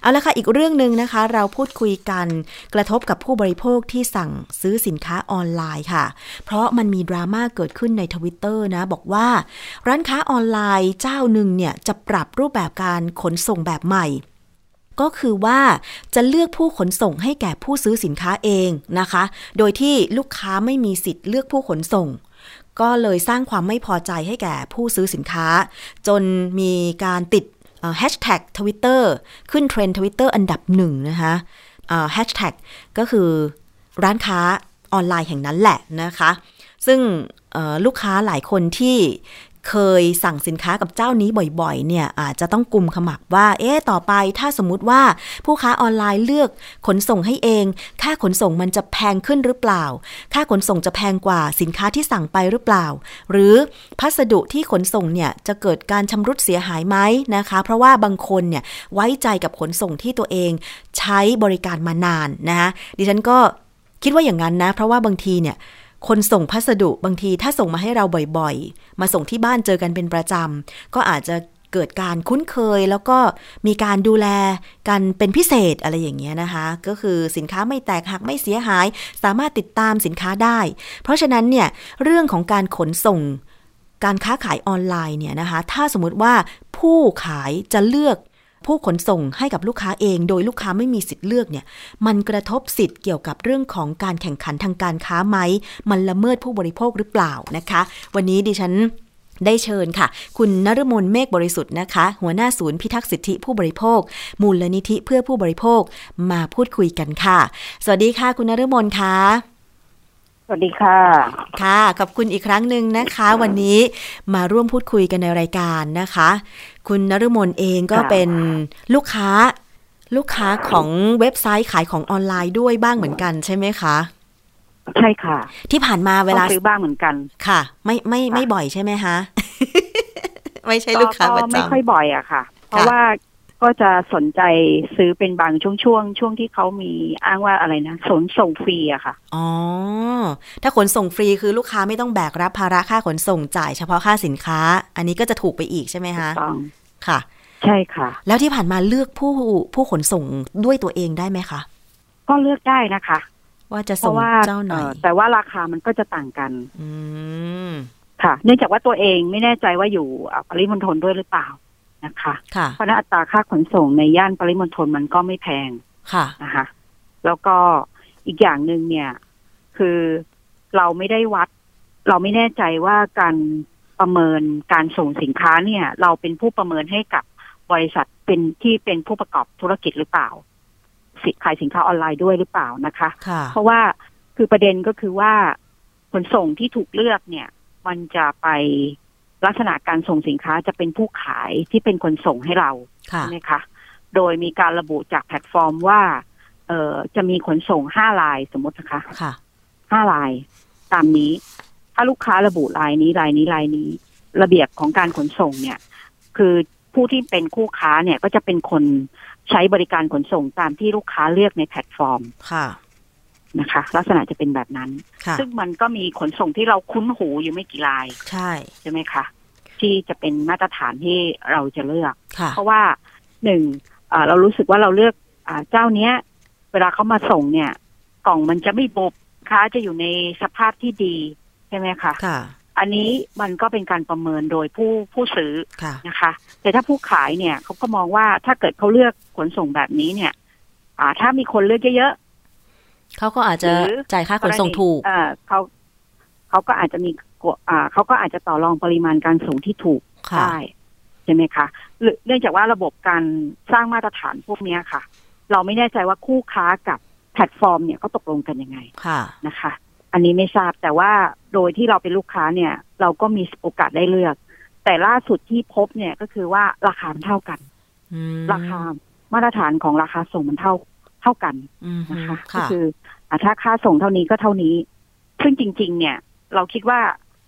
เอาละค่ะ อีกเรื่องหนึ่งนะคะ เราพูดคุยกันกระทบกับผู้บริโภคที่สั่งซื้อสินค้าออนไลน์ค่ะ เพราะมันมีดราม่าเกิดขึ้นในทวิตเตอร์นะ บอกว่า ร้านค้าออนไลน์เจ้าหนึ่งเนี่ย จะปรับรูปแบบการขนส่งแบบใหม่ ก็คือว่าจะเลือกผู้ขนส่งให้แก่ผู้ซื้อสินค้าเองนะคะ โดยที่ลูกค้าไม่มีสิทธิ์เลือกผู้ขนส่ง ก็เลยสร้างความไม่พอใจให้แก่ผู้ซื้อสินค้า จนมีการติดแฮชแท็กทวิตเตอร์ขึ้นเทรนด์ทวิตเตอร์อันดับหนึ่งนะคะแฮชแท็กก็คือร้านค้าออนไลน์แห่งนั้นแหละนะคะ ซึ่งลูกค้าหลายคนที่ เคยสั่งสินค้ากับเจ้านี้บ่อยๆ เนี่ยอาจจะต้องกลุ่มขมักว่า เอ๊ะ ต่อไปถ้าสมมุติว่าผู้ค้าออนไลน์เลือกขนส่งให้เอง ค่าขนส่งมันจะแพงขึ้นหรือเปล่า ค่าขนส่งจะแพงกว่าสินค้าที่สั่งไปหรือเปล่า หรือพัสดุที่ขนส่งเนี่ยจะเกิดการชำรุดเสียหายไหมนะคะ เพราะว่าบางคนเนี่ยไว้ใจกับขนส่งที่ตัวเองใช้บริการมานานนะคะดิฉันก็คิดว่าอย่างนั้นนะ เพราะว่าบางทีเนี่ย คนส่งพัสดุบางทีถ้าส่งมาให้เราบ่อยๆ มาส่งที่บ้านเจอกันเป็นประจำ ก็อาจจะเกิดการคุ้นเคยแล้วก็มีการดูแลกันเป็นพิเศษอะไรอย่างเงี้ยนะคะ ก็คือสินค้าไม่แตกหักไม่เสียหาย สามารถติดตามสินค้าได้ เพราะฉะนั้นเนี่ยเรื่องของการขนส่งการค้าขายออนไลน์เนี่ยนะคะ ถ้าสมมติว่าผู้ขายจะเลือก ผู้ขนส่งให้กับลูกค้าเอง โดยลูกค้าไม่มีสิทธิ์เลือกเนี่ย มันกระทบสิทธิ์เกี่ยวกับเรื่องของการแข่งขันทางการค้าไหม มันละเมิดผู้บริโภคหรือเปล่านะคะ วันนี้ดิฉันได้เชิญค่ะ คุณนฤมลเมฆบริสุทธิ์นะคะ หัวหน้าศูนย์พิทักษ์สิทธิผู้บริโภค มูลนิธิเพื่อผู้บริโภคมาพูดคุยกันค่ะ สวัสดีค่ะคุณนฤมลค่ะสวัสดีค่ะ ค่ะ ขอบคุณอีกครั้งหนึ่งนะคะ วันนี้มาร่วมพูดคุยกันในรายการนะคะ คุณนฤมลเองก็เป็นลูกค้า ลูกค้าของเว็บไซต์ขายของออนไลน์ด้วยบ้างเหมือนกันใช่ไหมคะ ใช่ค่ะ ที่ผ่านมาเวลาซื้อบ้างเหมือนกัน ค่ะ ไม่ไม่ไม่บ่อยใช่ไหมคะไม่ใช่ลูกค้าประจำไม่ค่อยบ่อยอะค่ะ เพราะว่าก็จะสนใจซื้อเป็นบางช่วงช่วงช่วงที่เขามีอ้างว่าอะไรนะสนส่งฟรีอะค่ะ อ๋อ ถ้าขนส่งฟรีคือลูกค้าไม่ต้องแบกรับภาระค่าขนส่งจ่ายเฉพาะค่าสินค้า อันนี้ก็จะถูกไปอีกใช่ไหมคะต้อง ค่ะ ใช่ค่ะ แล้วที่ผ่านมาเลือกผู้ผู้ขนส่งด้วยตัวเองได้ไหมคะก็เลือกได้นะคะ ว่าจะเพส่งราะว่าเจ้าไหนเอ่อแต่ว่าราคามันก็จะต่างกัน อืมค่ะ เนื่องจากว่าตัวเองไม่แน่ใจว่าอยู่อะปริมณฑลด้วยหรือเปล่านะคะค่ะเพราะฉะนั้นอัตราค่าขนส่งในย่านปริมณฑลมันก็ไม่แพงค่ะนะคะ แล้วก็อีกอย่างหนึ่งเนี่ย คือเราไม่ได้วัด เราไม่แน่ใจว่าการ ประเมินการส่งสินค้าเนี่ย เราเป็นผู้ประเมินให้กับบริษัทเป็นที่เป็นผู้ประกอบธุรกิจหรือเปล่าสิขายสินค้าออนไลน์ด้วยหรือเปล่านะคะค่ะเพราะว่าคือประเด็นก็คือว่าขนส่งที่ถูกเลือกเนี่ย มันจะไปลักษณะการส่งสินค้าจะเป็นผู้ขายที่เป็นคนส่งให้เราค่ะใช่ไหมคะโดยมีการระบุจากแพลตฟอร์มว่า เอ่อจะมีขนส่งห้าลายสมมตินะคะค่ะห้าลายตามนี้ ถ้าลูกค้าระบุลายนี้ลายนี้ลายนี้ ระเบียบของการขนส่งเนี่ย คือผู้ที่เป็นคู่ค้าเนี่ยก็จะเป็นคนใช้บริการขนส่งตามที่ลูกค้าเลือกในแพลตฟอร์มค่ะนะคะ ลักษณะจะเป็นแบบนั้นค่ะซึ่งมันก็มีขนส่งที่เราคุ้นหูอยู่ไม่กี่ราย ใช่ใช่ไหมคะ ที่จะเป็นมาตรฐานที่เราจะเลือกค่ะเพราะว่าหนึ่งเอ่อเรารู้สึกว่าเราเลือกอาเจ้าเนี้ย เวลาเขามาส่งเนี่ย กล่องมันจะไม่บุบค้าจะอยู่ในสภาพที่ดี ใช่ไหมคะค่ะ อันนี้มันก็เป็นการประเมินโดยผู้ผู้ซื้อค่ะนะคะ แต่ถ้าผู้ขายเนี่ยเขาก็มองว่าถ้าเกิดเขาเลือกขนส่งแบบนี้เนี่ย อ่า ถ้ามีคนเลือกเยอะเขาก็อาจจะหรือจ่ายค่าขนส่งถูกเออเขาเขาก็อาจจะมีกฎอ่าเขาก็อาจจะต่อรองปริมาณการส่งที่ถูกค่ะได้ใช่ไหมคะหรือเนื่องจากว่าระบบการสร้างมาตรฐานพวกเนี้ยค่ะ เราไม่แน่ใจว่าคู่ค้ากับแพลตฟอร์มเนี่ยเขาตกลงกันยังไงค่ะนะคะ อันนี้ไม่ทราบแต่ว่าโดยที่เราเป็นลูกค้าเนี่ย เราก็มีโอกาสได้เลือก แต่ล่าสุดที่พบเนี่ยก็คือว่าราคามันเท่ากันอืมราคามาตรฐานของราคาส่งมันเท่าเท่ากันอืมนะคะก็ค่ะคืออะถ้าค่าส่งเท่านี้ก็เท่านี้ ซึ่งจริง ๆ เนี่ย เราคิดว่า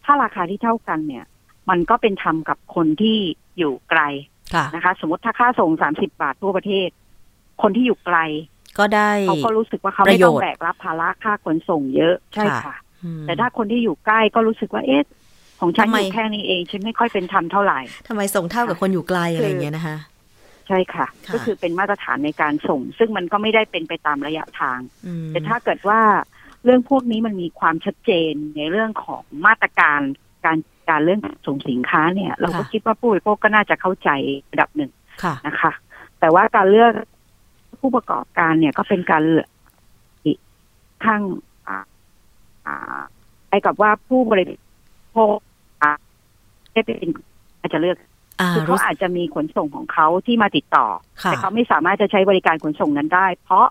ถ้าราคาที่เท่ากันเนี่ย มันก็เป็นธรรมกับคนที่อยู่ไกลค่ะนะคะ สมมติถ้าค่าส่งสามสิบาททั่วประเทศ คนที่อยู่ไกล ก็ได้เขาก็รู้สึกว่าเขาปไม่ระโยต้องชน์แบกรับภาระค่าขนส่งเยอะใช่ค่ะค่ะอืมแต่ถ้าคนที่อยู่ใกล้ก็รู้สึกว่าเอ๊ะของฉันทำไมอยู่แค่นี้เองฉันไม่ค่อยเป็นธรรมเท่าไหร่ทำไมส่งเท่ากับคนอยู่ไกลอะไรอย่างเงี้ยนะคะ ใช่ค่ะค่ะ ก็คือเป็นมาตรฐานในการส่ง ซึ่งมันก็ไม่ได้เป็นไปตามระยะทางอืมแต่ถ้าเกิดว่าเรื่องพวกนี้มันมีความชัดเจนในเรื่องของมาตรการการการเรื่องส่งสินค้าเนี่ย เราก็คิดว่าผู้บริโภคก็น่าจะเข้าใจระดับหนึ่งค่ะนะคะ แต่ว่าการเลือก ผู้ประกอบการเนี่ยก็เป็นการเลือกอีกข้างอ่าอ่าไปกับว่าผู้บริโภคอ่าได้เป็นอาจจะเลือกอ่าคือเขารู้สึกอาจจะมีขนส่งของเขาที่มาติดต่อค่ะแต่เขาไม่สามารถจะใช้บริการขนส่งนั้นได้ เพราะ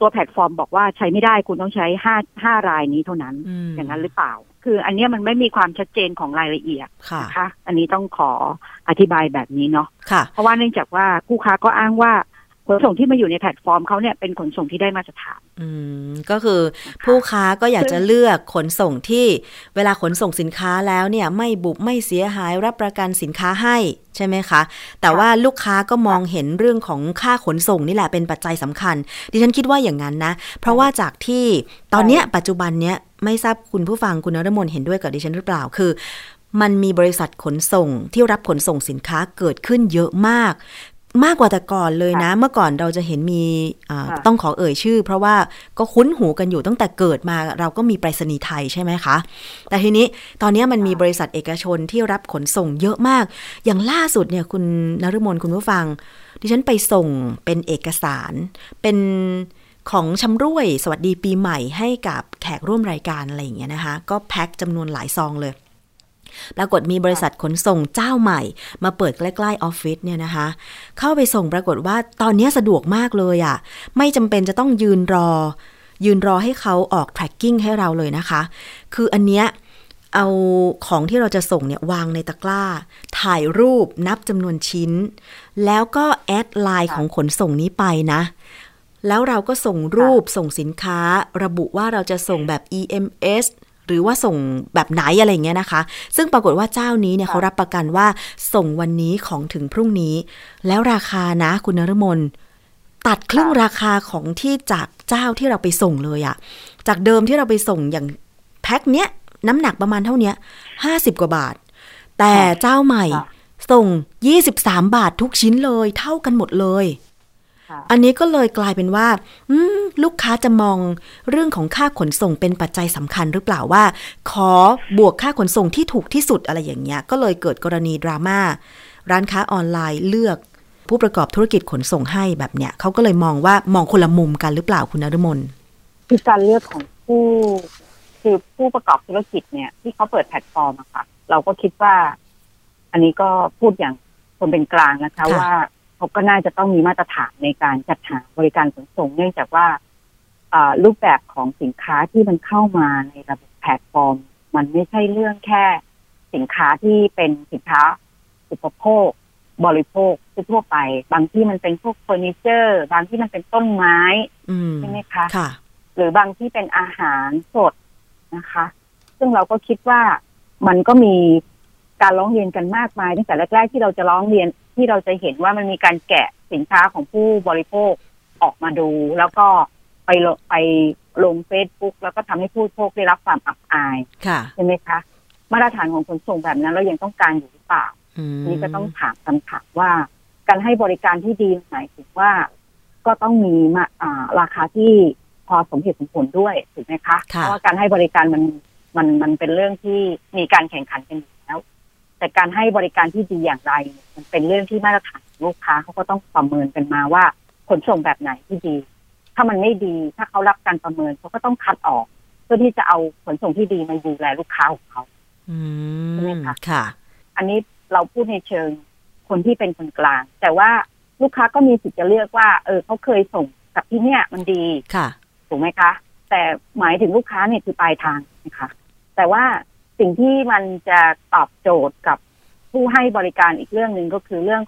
ตัวแพลตฟอร์มบอกว่าใช้ไม่ได้คุณต้องใช้ห้าห้ารายนี้เท่านั้นมอย่างนั้นหรือเปล่า คืออันเนี้ยมันไม่มีความชัดเจนของรายละเอียดค่ะนะคะอันนี้ต้องขออธิบายแบบนี้เนาะค่ะเพราะว่าเนื่องจากว่าผู้ค้าก็อ้างว่า ขนส่งที่มาอยู่ในแพลตฟอร์มเขาเนี่ยเป็นขนส่งที่ได้มาตรฐาน อืม ก็คือผู้ค้าก็อยากจะเลือกขนส่งที่เวลาขนส่งสินค้าแล้วเนี่ย ไม่บุบไม่เสียหายรับประกันสินค้าให้ใช่ไหมคะ แต่ว่าลูกค้าก็มองเห็นเรื่องของค่าขนส่งนี่แหละเป็นปัจจัยสำคัญ ดิฉันคิดว่าอย่างนั้นนะ เพราะว่าจากที่ตอนเนี้ยปัจจุบันเนี้ยไม่ทราบคุณผู้ฟังคุณนรมนเห็นด้วยกับดิฉันหรือเปล่าคือมันมีบริษัทขนส่งที่รับขนส่งสินค้าเกิดขึ้นเยอะมาก มากกว่าแต่ก่อนเลยนะ เมื่อก่อนเราจะเห็นมีอ่าค่ะต้องขอเอ่ยชื่อ เพราะว่าก็คุ้นหูกันอยู่ตั้งแต่เกิดมาเราก็มีไปรษณีย์ไทยใช่ไหมคะ แต่ทีนี้ตอนนี้มันมีบริษัทเอกชนที่รับขนส่งเยอะมาก อย่างล่าสุดเนี่ยคุณนฤมลคุณผู้ฟัง ดิฉันไปส่งเป็นเอกสาร เป็นของชำร่วยสวัสดีปีใหม่ให้กับแขกร่วมรายการอะไรอย่างเงี้ยนะคะ ก็แพ็คจำนวนหลายซองเลย ปรากฏมีบริษัทขนส่งเจ้าใหม่ มาเปิดใกล้ๆออฟฟิศเนี่ยนะคะ เข้าไปส่งปรากฏว่าตอนนี้สะดวกมากเลยอะ่ะ ไม่จำเป็นจะต้องยืนรอ ยืนรอให้เขาออก tracking ให้เราเลยนะคะ คืออันเนี้ยเอาของที่เราจะส่งเนี่ยวางในตะกร้า ถ่ายรูปนับจำนวนชิ้น แล้วก็แอดไลน์ของขนส่งนี้ไปนะ แล้วเราก็ส่งรูปส่งสินค้า ระบุว่าเราจะส่งแบบ EMS หรือว่าส่งแบบไหนอะไรเงี้ยนะคะ ซึ่งปรากฏว่าเจ้านี้เนี่ยเขารับประกันว่าส่งวันนี้ของถึงพรุ่งนี้ แล้วราคานะคุณนรมนตัดครึ่งราคาของที่จากเจ้าที่เราไปส่งเลยอะจากเดิมที่เราไปส่งอย่างแพ็คเนี้ยน้ำหนักประมาณเท่าเนี้ยห้าสิบกว่าบาท แต่เจ้าใหม่ค่ะส่ง23บาททุกชิ้นเลย เท่ากันหมดเลยค่ะ อันนี้ก็เลยกลายเป็นว่าอืมลูกค้าจะมองเรื่องของค่าขนส่งเป็นปัจจัยสำคัญหรือเปล่าว่า ขอบวกค่าขนส่งที่ถูกที่สุดอะไรอย่างเงี้ย ก็เลยเกิดกรณีดราม่าร้านค้าออนไลน์เลือกผู้ประกอบธุรกิจขนส่งให้แบบเนี้ยเขาก็เลยมองว่ามองคนละมุมกันหรือเปล่าคุณนฤมลคือการเลือกของผู้คือผู้ประกอบธุรกิจเนี่ย ที่เขาเปิดแพลตฟอร์มอะค่ะ เราก็คิดว่า อันนี้ก็พูดอย่างคนเป็นกลางนะคะค่ะว่า เขาก็น่าจะต้องมีมาตรฐานในการจัดหาบริการขนส่ง เนื่องจากว่ารูปแบบของสินค้าที่มันเข้ามาในระบบแพลตฟอร์ม มันไม่ใช่เรื่องแค่สินค้าที่เป็นสินค้าอุปโภค บริโภคทั่วไป บางที่มันเป็นพวกเฟอร์นิเจอร์ บางที่มันเป็นต้นไม้ใช่ไหมคะคะหรือบางที่เป็นอาหารสดนะคะ ซึ่งเราก็คิดว่ามันก็มี การร้องเรียนกันมากมายตั้งแต่แรกๆที่เราจะร้องเรียนที่เราจะเห็นว่ามันมีการแกะสินค้าของผู้บริโภคออกมาดู แล้วก็ไปลงไปลงเฟซบุ๊กแล้วก็ทำให้ผู้บริโภคได้รับความอับอายค่ะใช่ไหมคะ มาตรฐานของขนส่งแบบนั้น เรายังต้องการอยู่หรือเปล่าอืมนี่ก็ต้องถามคำถามว่า การให้บริการที่ดีหมายถึงว่า ก็ต้องมีมาอ่าราคาที่พอสมเหตุสมผลด้วยถูกไหมคะค่ะเพราะว่าการให้บริการมันมันมันเป็นเรื่องที่มีการแข่งขันกันอยู่ แล้วแต่การให้บริการที่ดีอย่างไร มันเป็นเรื่องที่มาตรฐานของลูกค้าเขาก็ต้องประเมินกันมาว่าขนส่งแบบไหนที่ดี ถ้ามันไม่ดีถ้าเขารับการประเมินเขาก็ต้องคัดออก เพื่อที่จะเอาขนส่งที่ดีมาดูแลลูกค้าของเขาอืใช่ไหมมคะค่ะ อันนี้เราพูดในเชิงคนที่เป็นคนกลาง แต่ว่าลูกค้าก็มีสิทธิ์จะเลือกว่า เออเขาเคยส่งกับที่เนี่ยมันดีค่ะถูกไหมคะ แต่หมายถึงลูกค้าเนี่ยคือปลายทางนะคะแต่ว่า สิ่งที่มันจะตอบโจทย์กับผู้ให้บริการอีกเรื่องหนึ่งก็คือเรื่อง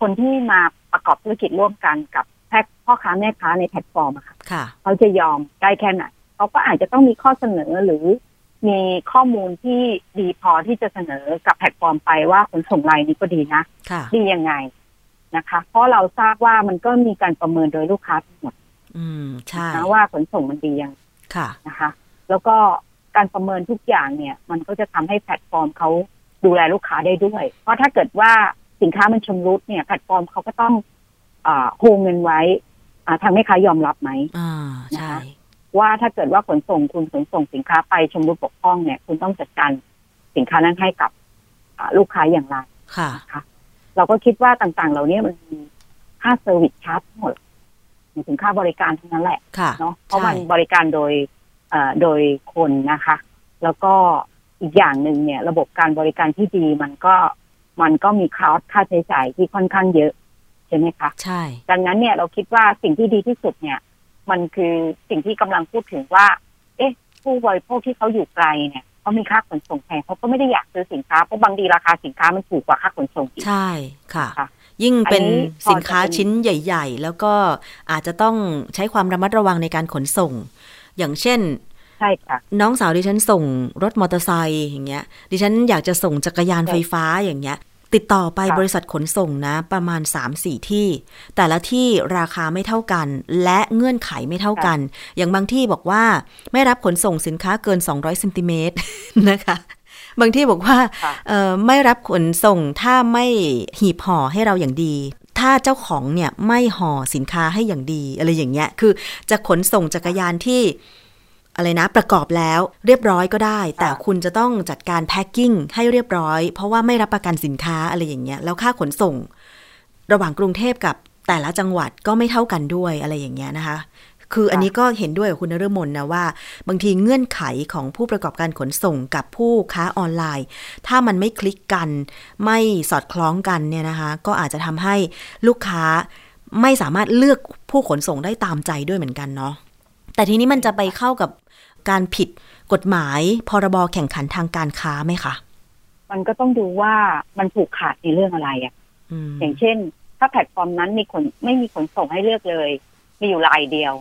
คนที่มาประกอบธุรกิจร่วมกันกับแพ็คพ่อค้าแม่ค้าในแพลตฟอร์มอะค่ะค่ะ เขาจะยอมได้แค่ไหนเขาก็อาจจะต้องมีข้อเสนอหรือมีข้อมูลที่ดีพอที่จะเสนอกับแพลตฟอร์มไปว่าขนส่งรายนี้ก็ดีนะค่ะดียังไงนะคะ เพราะเราทราบว่ามันก็มีการประเมินโดยลูกค้าทั้งหมด อืมใช่นะว่าขนส่งมันดียังค่ะนะคะ แล้วก็ การประเมินทุกอย่างเนี่ย มันก็จะทำให้แพลตฟอร์มเขาดูแลลูกค้าได้ด้วย เพราะถ้าเกิดว่าสินค้ามันชำรุดเนี่ยแพลตฟอร์มเขาก็ต้องอ่าโฮเงินไว้อ่าทางแม่ค้ายอมรับไหมอ่าใช่ว่าถ้าเกิดว่าขนส่งคุณขนส่งสินค้าไปชำรุดบกพร่องเนี่ย คุณต้องจัดการสินค้านั้นให้กับอ่าลูกค้าอย่างไรค่ะนะคะเราก็คิดว่าต่างๆ เหล่านี้มันมีค่า service charge ทั้งหมดหมายถึงค่าบริการทั้งนั้นแหละค่ะเนาะเพราะใช่มันบริการโดยเอ่อ โดยคนนะคะ แล้วก็อีกอย่างหนึ่งเนี่ย ระบบการบริการที่ดีมันก็มันก็มี cost ค่าใช้จ่ายที่ค่อนข้างเยอะ ใช่ไหมคะ ใช่ ดังนั้นเนี่ยเราคิดว่าสิ่งที่ดีที่สุดเนี่ย มันคือสิ่งที่กำลังพูดถึงว่า เอ๊ะ ผู้บริโภคที่เขาอยู่ไกลเนี่ยเขามีค่าขนส่งแพงเขาก็ไม่ได้อยากซื้อสินค้าเพราะบางทีราคาสินค้ามันถูกกว่าค่าขนส่งอีกใช่ค่ะค่ะยิ่งเป็นอันนี้พอสินค้าจะเป็นชิ้นใหญ่ ๆ แล้วก็อาจจะต้องใช้ความระมัดระวังในการขนส่ง อย่างเช่นใช่ค่ะน้องสาวดิฉันส่งรถมอเตอร์ไซค์อย่างเงี้ย ดิฉันอยากจะส่งจักรยานไฟฟ้าอย่างเงี้ย ติดต่อไปค่ะบริษัทขนส่งนะ ประมาณ 3-4 ที่ แต่ละที่ราคาไม่เท่ากัน และเงื่อนไขไม่เท่ากัน อย่างบางที่บอกว่าไม่รับขนส่งสินค้าเกิน 200เซนติเมตรนะคะบางที่บอกว่าค่ะเอ่อไม่รับขนส่งถ้าไม่หีบห่อให้เราอย่างดี ถ้าเจ้าของเนี่ยไม่ห่อสินค้าให้อย่างดี อะไรอย่างเงี้ย คือจะขนส่งจักรยานที่อะไรนะประกอบแล้วเรียบร้อยก็ได้ แต่คุณจะต้องจัดการแพ็คกิ้งให้เรียบร้อย เพราะว่าไม่รับประกันสินค้าอะไรอย่างเงี้ยแล้วค่าขนส่ง ระหว่างกรุงเทพกับแต่ละจังหวัดก็ไม่เท่ากันด้วยอะไรอย่างเงี้ยนะคะ คืออันนี้ก็เห็นด้วยกับคุณนฤมลนะว่า บางทีเงื่อนไขของผู้ประกอบการขนส่งกับผู้ค้าออนไลน์ ถ้ามันไม่คลิกกัน ไม่สอดคล้องกันเนี่ยนะคะ ก็อาจจะทำให้ลูกค้าไม่สามารถเลือกผู้ขนส่งได้ตามใจด้วยเหมือนกันเนาะแต่ทีนี้มันจะไปเข้ากับการผิดกฎหมายพรบแข่งขันทางการค้าไหมคะมันก็ต้องดูว่ามันผูกขาดในเรื่องอะไรอะอืมอย่างเช่น ถ้าแพลตฟอร์มนั้นมีขนไม่มีขนส่งให้เลือกเลย มีอยู่รายเดียว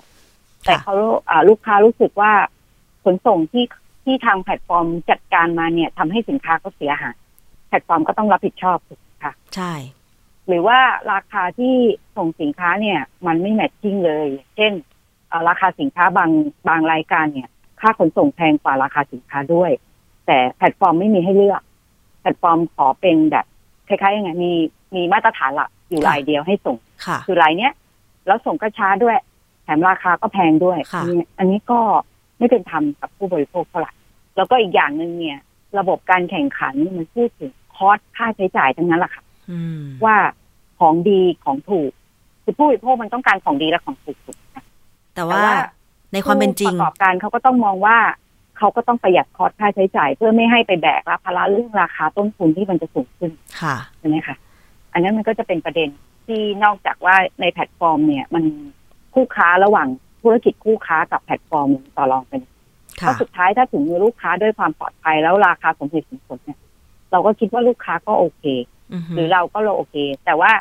แต่เขาอ่าลูกค้ารู้สึกว่าขนส่งที่ที่ทางแพลตฟอร์มจัดการมาเนี่ยทำให้สินค้าเขาเสียหายแพลตฟอร์มก็ต้องรับผิดชอบถูกไหมคะใช่ หรือว่าราคาที่ส่งสินค้าเนี่ย มันไม่ matching เลย เช่นเอ่อราคาสินค้าบางบางรายการเนี่ย ค่าขนส่งแพงกว่าราคาสินค้าด้วย แต่แพลตฟอร์มไม่มีให้เลือก แพลตฟอร์มขอเป็นแบบคล้ายๆยังไงมีมีมาตรฐานหลักอยู่รายเดียวให้ส่งค่ะคือรายเนี้ยแล้วส่งก็ช้าด้วย แถมราคาก็แพงด้วยค่ะอันนี้อันนี้ก็ไม่เป็นธรรมกับผู้บริโภคเท่าไหร่แล้วก็อีกอย่างหนึ่งเนี่ย ระบบการแข่งขันมันพูดถึง cost ค่าใช้จ่ายทั้งนั้นแหละค่ะอืมว่าของดีของถูกคือผู้บริโภคมันต้องการของดีและของถูกถูกไหมแต่ว่าในความเป็นจริงผู้ประกอบการเขาก็ต้องมองว่าเขาก็ต้องประหยัด cost ค่าใช้จ่าย เพื่อไม่ให้ไปแบกรับภาระเรื่องราคาต้นทุนที่มันจะสูงขึ้นค่ะใช่ไหมคะ อันนั้นมันก็จะเป็นประเด็นที่นอกจากว่าในแพลตฟอร์มเนี่ย มัน คู่ค้าระหว่างธุรกิจคู่ค้ากับแพลตฟอร์มต่อรองกันค่ะราะสุดท้ายถ้าถึงมือลูกค้าด้วยความปลอดภัยแล้วราคาสมเหตุสมผลเนี่ยเราก็คิดว่าลูกค้าก็โอเคอือฮึหรือเราก็เราโอเค แต่ว่า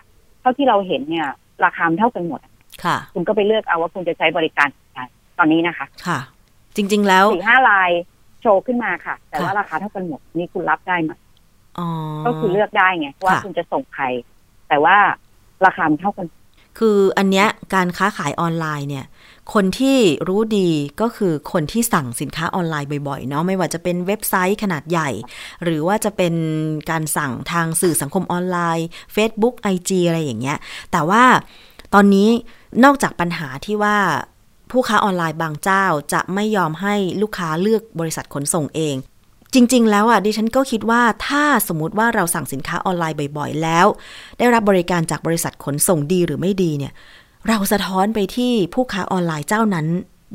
เท่าที่เราเห็นเนี่ย ราคามันเท่ากันหมดค่ะคุณก็ไปเลือกเอาว่าคุณจะใช้บริการอะไรตอนนี้นะคะ ค่ะ จริง ๆ แล้วสี่ห้าลายโชว์ขึ้นมาค่ะ แต่ว่าค่ะราคาเท่ากันหมดนี่คุณรับได้ไหมอ๋อก็คือเลือกได้ไงว่าค่ะคุณจะส่งใครแต่ว่าราคามันเท่ากัน คืออันเนี้ยการค้าขายออนไลน์เนี่ย คนที่รู้ดีก็คือคนที่สั่งสินค้าออนไลน์บ่อยๆเนาะไม่ว่าจะเป็นเว็บไซต์ขนาดใหญ่ หรือว่าจะเป็นการสั่งทางสื่อสังคมออนไลน์ Facebook IG อะไรอย่างเงี้ย แต่ว่าตอนนี้นอกจากปัญหาที่ว่าผู้ค้าออนไลน์บางเจ้าจะไม่ยอมให้ลูกค้าเลือกบริษัทขนส่งเอง จริง ๆ แล้วอะดิฉันก็คิดว่าถ้าสมมติว่าเราสั่งสินค้าออนไลน์บ่อย ๆ แล้ว ได้รับบริการจากบริษัทขนส่งดีหรือไม่ดีเนี่ย เราสะท้อนไปที่ผู้ค้าออนไลน์เจ้านั้น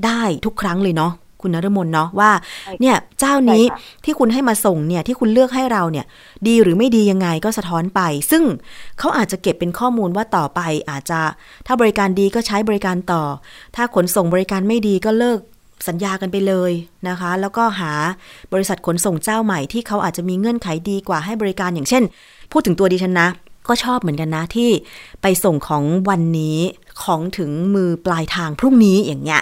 ได้ทุกครั้งเลยเนาะคุณนรมนเนาะว่าใช่ค่ะเนี่ยเจ้านี้ใช่ค่ะที่คุณให้มาส่งเนี่ยที่คุณเลือกให้เราเนี่ย ดีหรือไม่ดียังไงก็สะท้อนไป ซึ่งเขาอาจจะเก็บเป็นข้อมูลว่าต่อไปอาจจะถ้าบริการดีก็ใช้บริการต่อ ถ้าขนส่งบริการไม่ดีก็เลิก สัญญากันไปเลยนะคะ แล้วก็หาบริษัทขนส่งเจ้าใหม่ที่เขาอาจจะมีเงื่อนไขดีกว่าให้บริการอย่างเช่น พูดถึงตัวดิฉันนะ ก็ชอบเหมือนกันนะที่ไปส่งของวันนี้ของถึงมือปลายทางพรุ่งนี้อย่างเงี้ย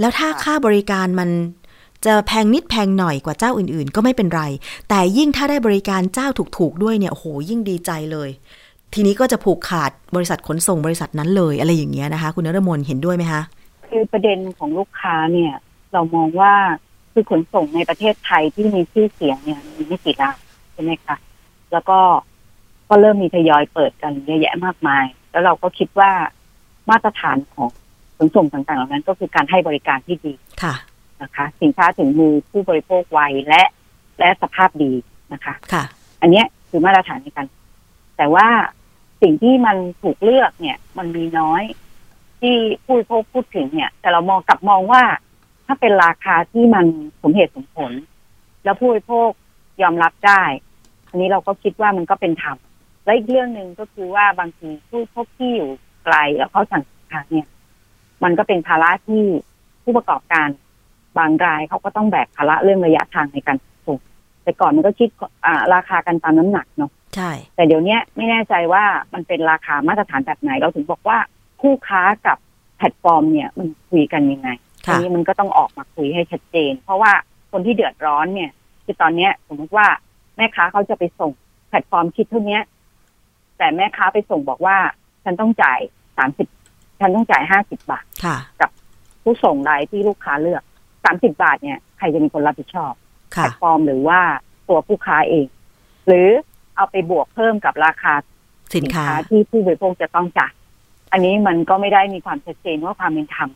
แล้วถ้าค่าบริการมันจะแพงนิดแพงหน่อยกว่าเจ้าอื่นๆ ก็ไม่เป็นไร แต่ยิ่งถ้าได้บริการเจ้าถูกๆด้วยเนี่ยโหยิ่งดีใจเลย ทีนี้ก็จะผูกขาดบริษัทขนส่งบริษัทนั้นเลยอะไรอย่างเงี้ยนะคะ คุณนรมนเห็นด้วยไหมคะคือประเด็นของลูกค้าเนี่ย เรามองว่าคือขนส่งในประเทศไทยที่มีชื่อเสียงเนี่ยมีไม่กี่รายใช่ไหมคะแล้วก็ก็เริ่มมีทยอยเปิดกันเยอะแยะมากมาย แล้วเราก็คิดว่ามาตรฐานของขนส่งต่างๆเหล่านั้น ก็คือการให้บริการที่ดีค่ะนะคะ สินค้าถึงมือผู้บริโภคไวและและสภาพดีนะคะค่ะ อันเนี้ยคือมาตรฐานในการแต่ว่าสิ่งที่มันถูกเลือกเนี่ย มันมีน้อยที่ผู้บริโภคพูดถึงเนี่ย แต่เรามองกลับมองว่า ถ้าเป็นราคาที่มันสมเหตุสมผล แล้วผู้บริโภคยอมรับได้ อันนี้เราก็คิดว่ามันก็เป็นธรรมและอีกเรื่องหนึ่งก็คือว่าบางทีผู้บริโภคที่อยู่ไกลแล้วเขาสั่งสินค้าเนี่ย มันก็เป็นภาระที่ผู้ประกอบการบางรายเขาก็ต้องแบกภาระเรื่องระยะทางในการส่งแต่ก่อนมันก็คิดอ่าราคากันตามน้ำหนักเนาะใช่ แต่เดี๋ยวเนี้ยไม่แน่ใจว่ามันเป็นราคามาตรฐานแบบไหน เราถึงบอกว่าคู่ค้ากับแพลตฟอร์มเนี่ยมันคุยกันยังไง ค่ะอันนี้มันก็ต้องออกมาคุยให้ชัดเจน เพราะว่าคนที่เดือดร้อนเนี่ยคือตอนเนี้ย สมมติว่าแม่ค้าเขาจะไปส่งแพลตฟอร์มคิดเท่าเนี้ยแต่แม่ค้าไปส่งบอกว่า ฉันต้องจ่ายสามสิบฉันต้องจ่ายห้าสิบบาทค่ะผู้ส่งรายที่ลูกค้าเลือกสามสิบบาทเนี่ยใครจะเป็นคนรับผิดชอบค่ะแพลตฟอร์มหรือว่าตัวผู้ค้าเอง หรือเอาไปบวกเพิ่มกับราคาสินค้าที่ผู้บริโภคจะต้องจ่ายอันนี้มันก็ไม่ได้มีความชัดเจนว่าความเป็นธรรม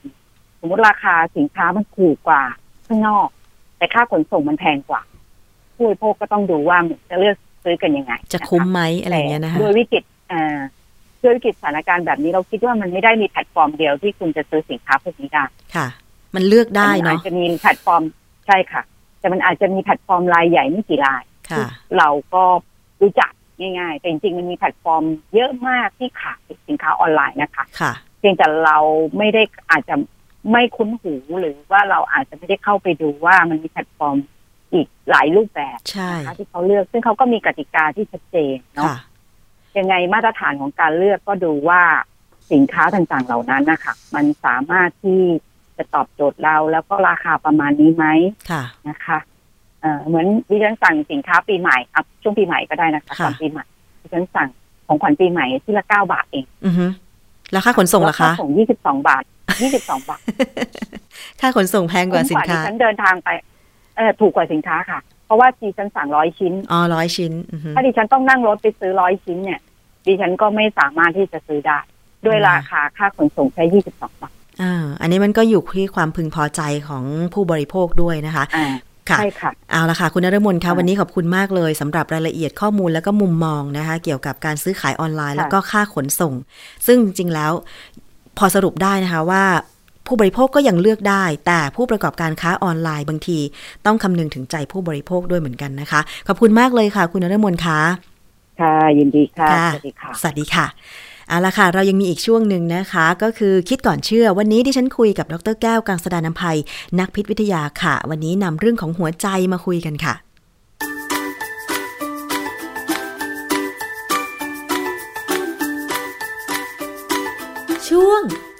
สมมติราคาสินค้ามันถูกกว่าข้างนอก แต่ค่าขนส่งมันแพงกว่า ผู้บริโภคก็ต้องดูว่ามันจะเลือกซื้อกันยังไง จะคุ้มไหมอะไรอย่างเงี้ยนะคะโดยวิกฤตอ่าด้วยวิกฤตสถานการณ์แบบนี้เราคิดว่ามันไม่ได้มีแพลตฟอร์มเดียวที่คุณจะซื้อสินค้าพวกนี้ได้ค่ะ มันเลือกได้แต่มัอาเนาะมีแพลตฟอร์มใช่ค่ะ แต่มันอาจจะมีแพลตฟอร์มรายใหญ่ไม่กี่รายค่ะเราก็รู้จักง่ายๆ แต่จริงๆ มันมีแพลตฟอร์มเยอะมากที่ขายสินค้าออนไลน์นะคะค่ะเพียงแต่เราไม่ได้อาจจะ ไม่คุ้นหูหรือว่าเราอาจจะไม่ได้เข้าไปดูว่ามันมีแพลตฟอร์มอีกหลายรูปแบบใช่นะคะที่เขาเลือกซึ่งเขาก็มีกติกาที่ชัดเจนเนาะค่ะยังไงมาตรฐานของการเลือกก็ดูว่าสินค้าต่างๆเหล่านั้นนะคะมันสามารถที่จะตอบโจทย์เราแล้วก็ราคาประมาณนี้ไหมค่ะนะคะเอ่อเหมือนดิฉันสั่งสินค้าปีใหม่อัพช่วงปีใหม่ก็ได้นะคะค่ะก่อนปีใหม่ดิฉันสั่งของขวัญปีใหม่ที่ละเก้าบาทเองอือฮึแล้วค่าขนส่งล่ะคะแล้วก็ส่งยี่สิบสองบาท ยี่สิบสองบาท ค่าขนส่งแพงกว่าสินคุ้มค้าดิฉันเดินทางไป เออถูกกว่าสินค้าค่ะ เพราะว่าดิฉันสั่งร้อยชิ้น อ๋อร้อยชิ้นอือฮึถ้าดิฉันต้องนั่งรถไปซื้อร้อยชิ้นเนี่ย ดิฉันก็ไม่สามารถที่จะซื้อได้ ด้วยราคาค่าขนส่งแค่ยี่สิบสองบาท อ่า อันนี้มันก็อยู่ที่ความพึงพอใจของผู้บริโภคด้วยนะคะอ่าค่ะใช่ค่ะ เอาละค่ะ คุณนรมนคะค่ะ วันนี้ขอบคุณมากเลยสำหรับรายละเอียดข้อมูลและก็มุมมองนะคะ เกี่ยวกับการซื้อขายออนไลน์ค่ะแล้วก็ค่าขนส่ง ซึ่งจริงๆแล้ว พอสรุปได้นะคะว่าผู้บริโภคก็ยังเลือกได้ แต่ผู้ประกอบการค้าออนไลน์บางที ต้องคำนึงถึงใจผู้บริโภคด้วยเหมือนกันนะคะ ขอบคุณมากเลยค่ะ คุณนรมนคะค่ะยินดีค่ะค่ะ สวัสดีค่ะ สวัสดีค่ะเอาละค่ะ เรายังมีอีกช่วงหนึ่งนะคะ ก็คือคิดก่อนเชื่อ วันนี้ดิฉันคุยกับดรแก้วกังสดานนภัย นักพิษวิทยาค่ะ วันนี้นำเรื่องของหัวใจมาคุยกันค่ะ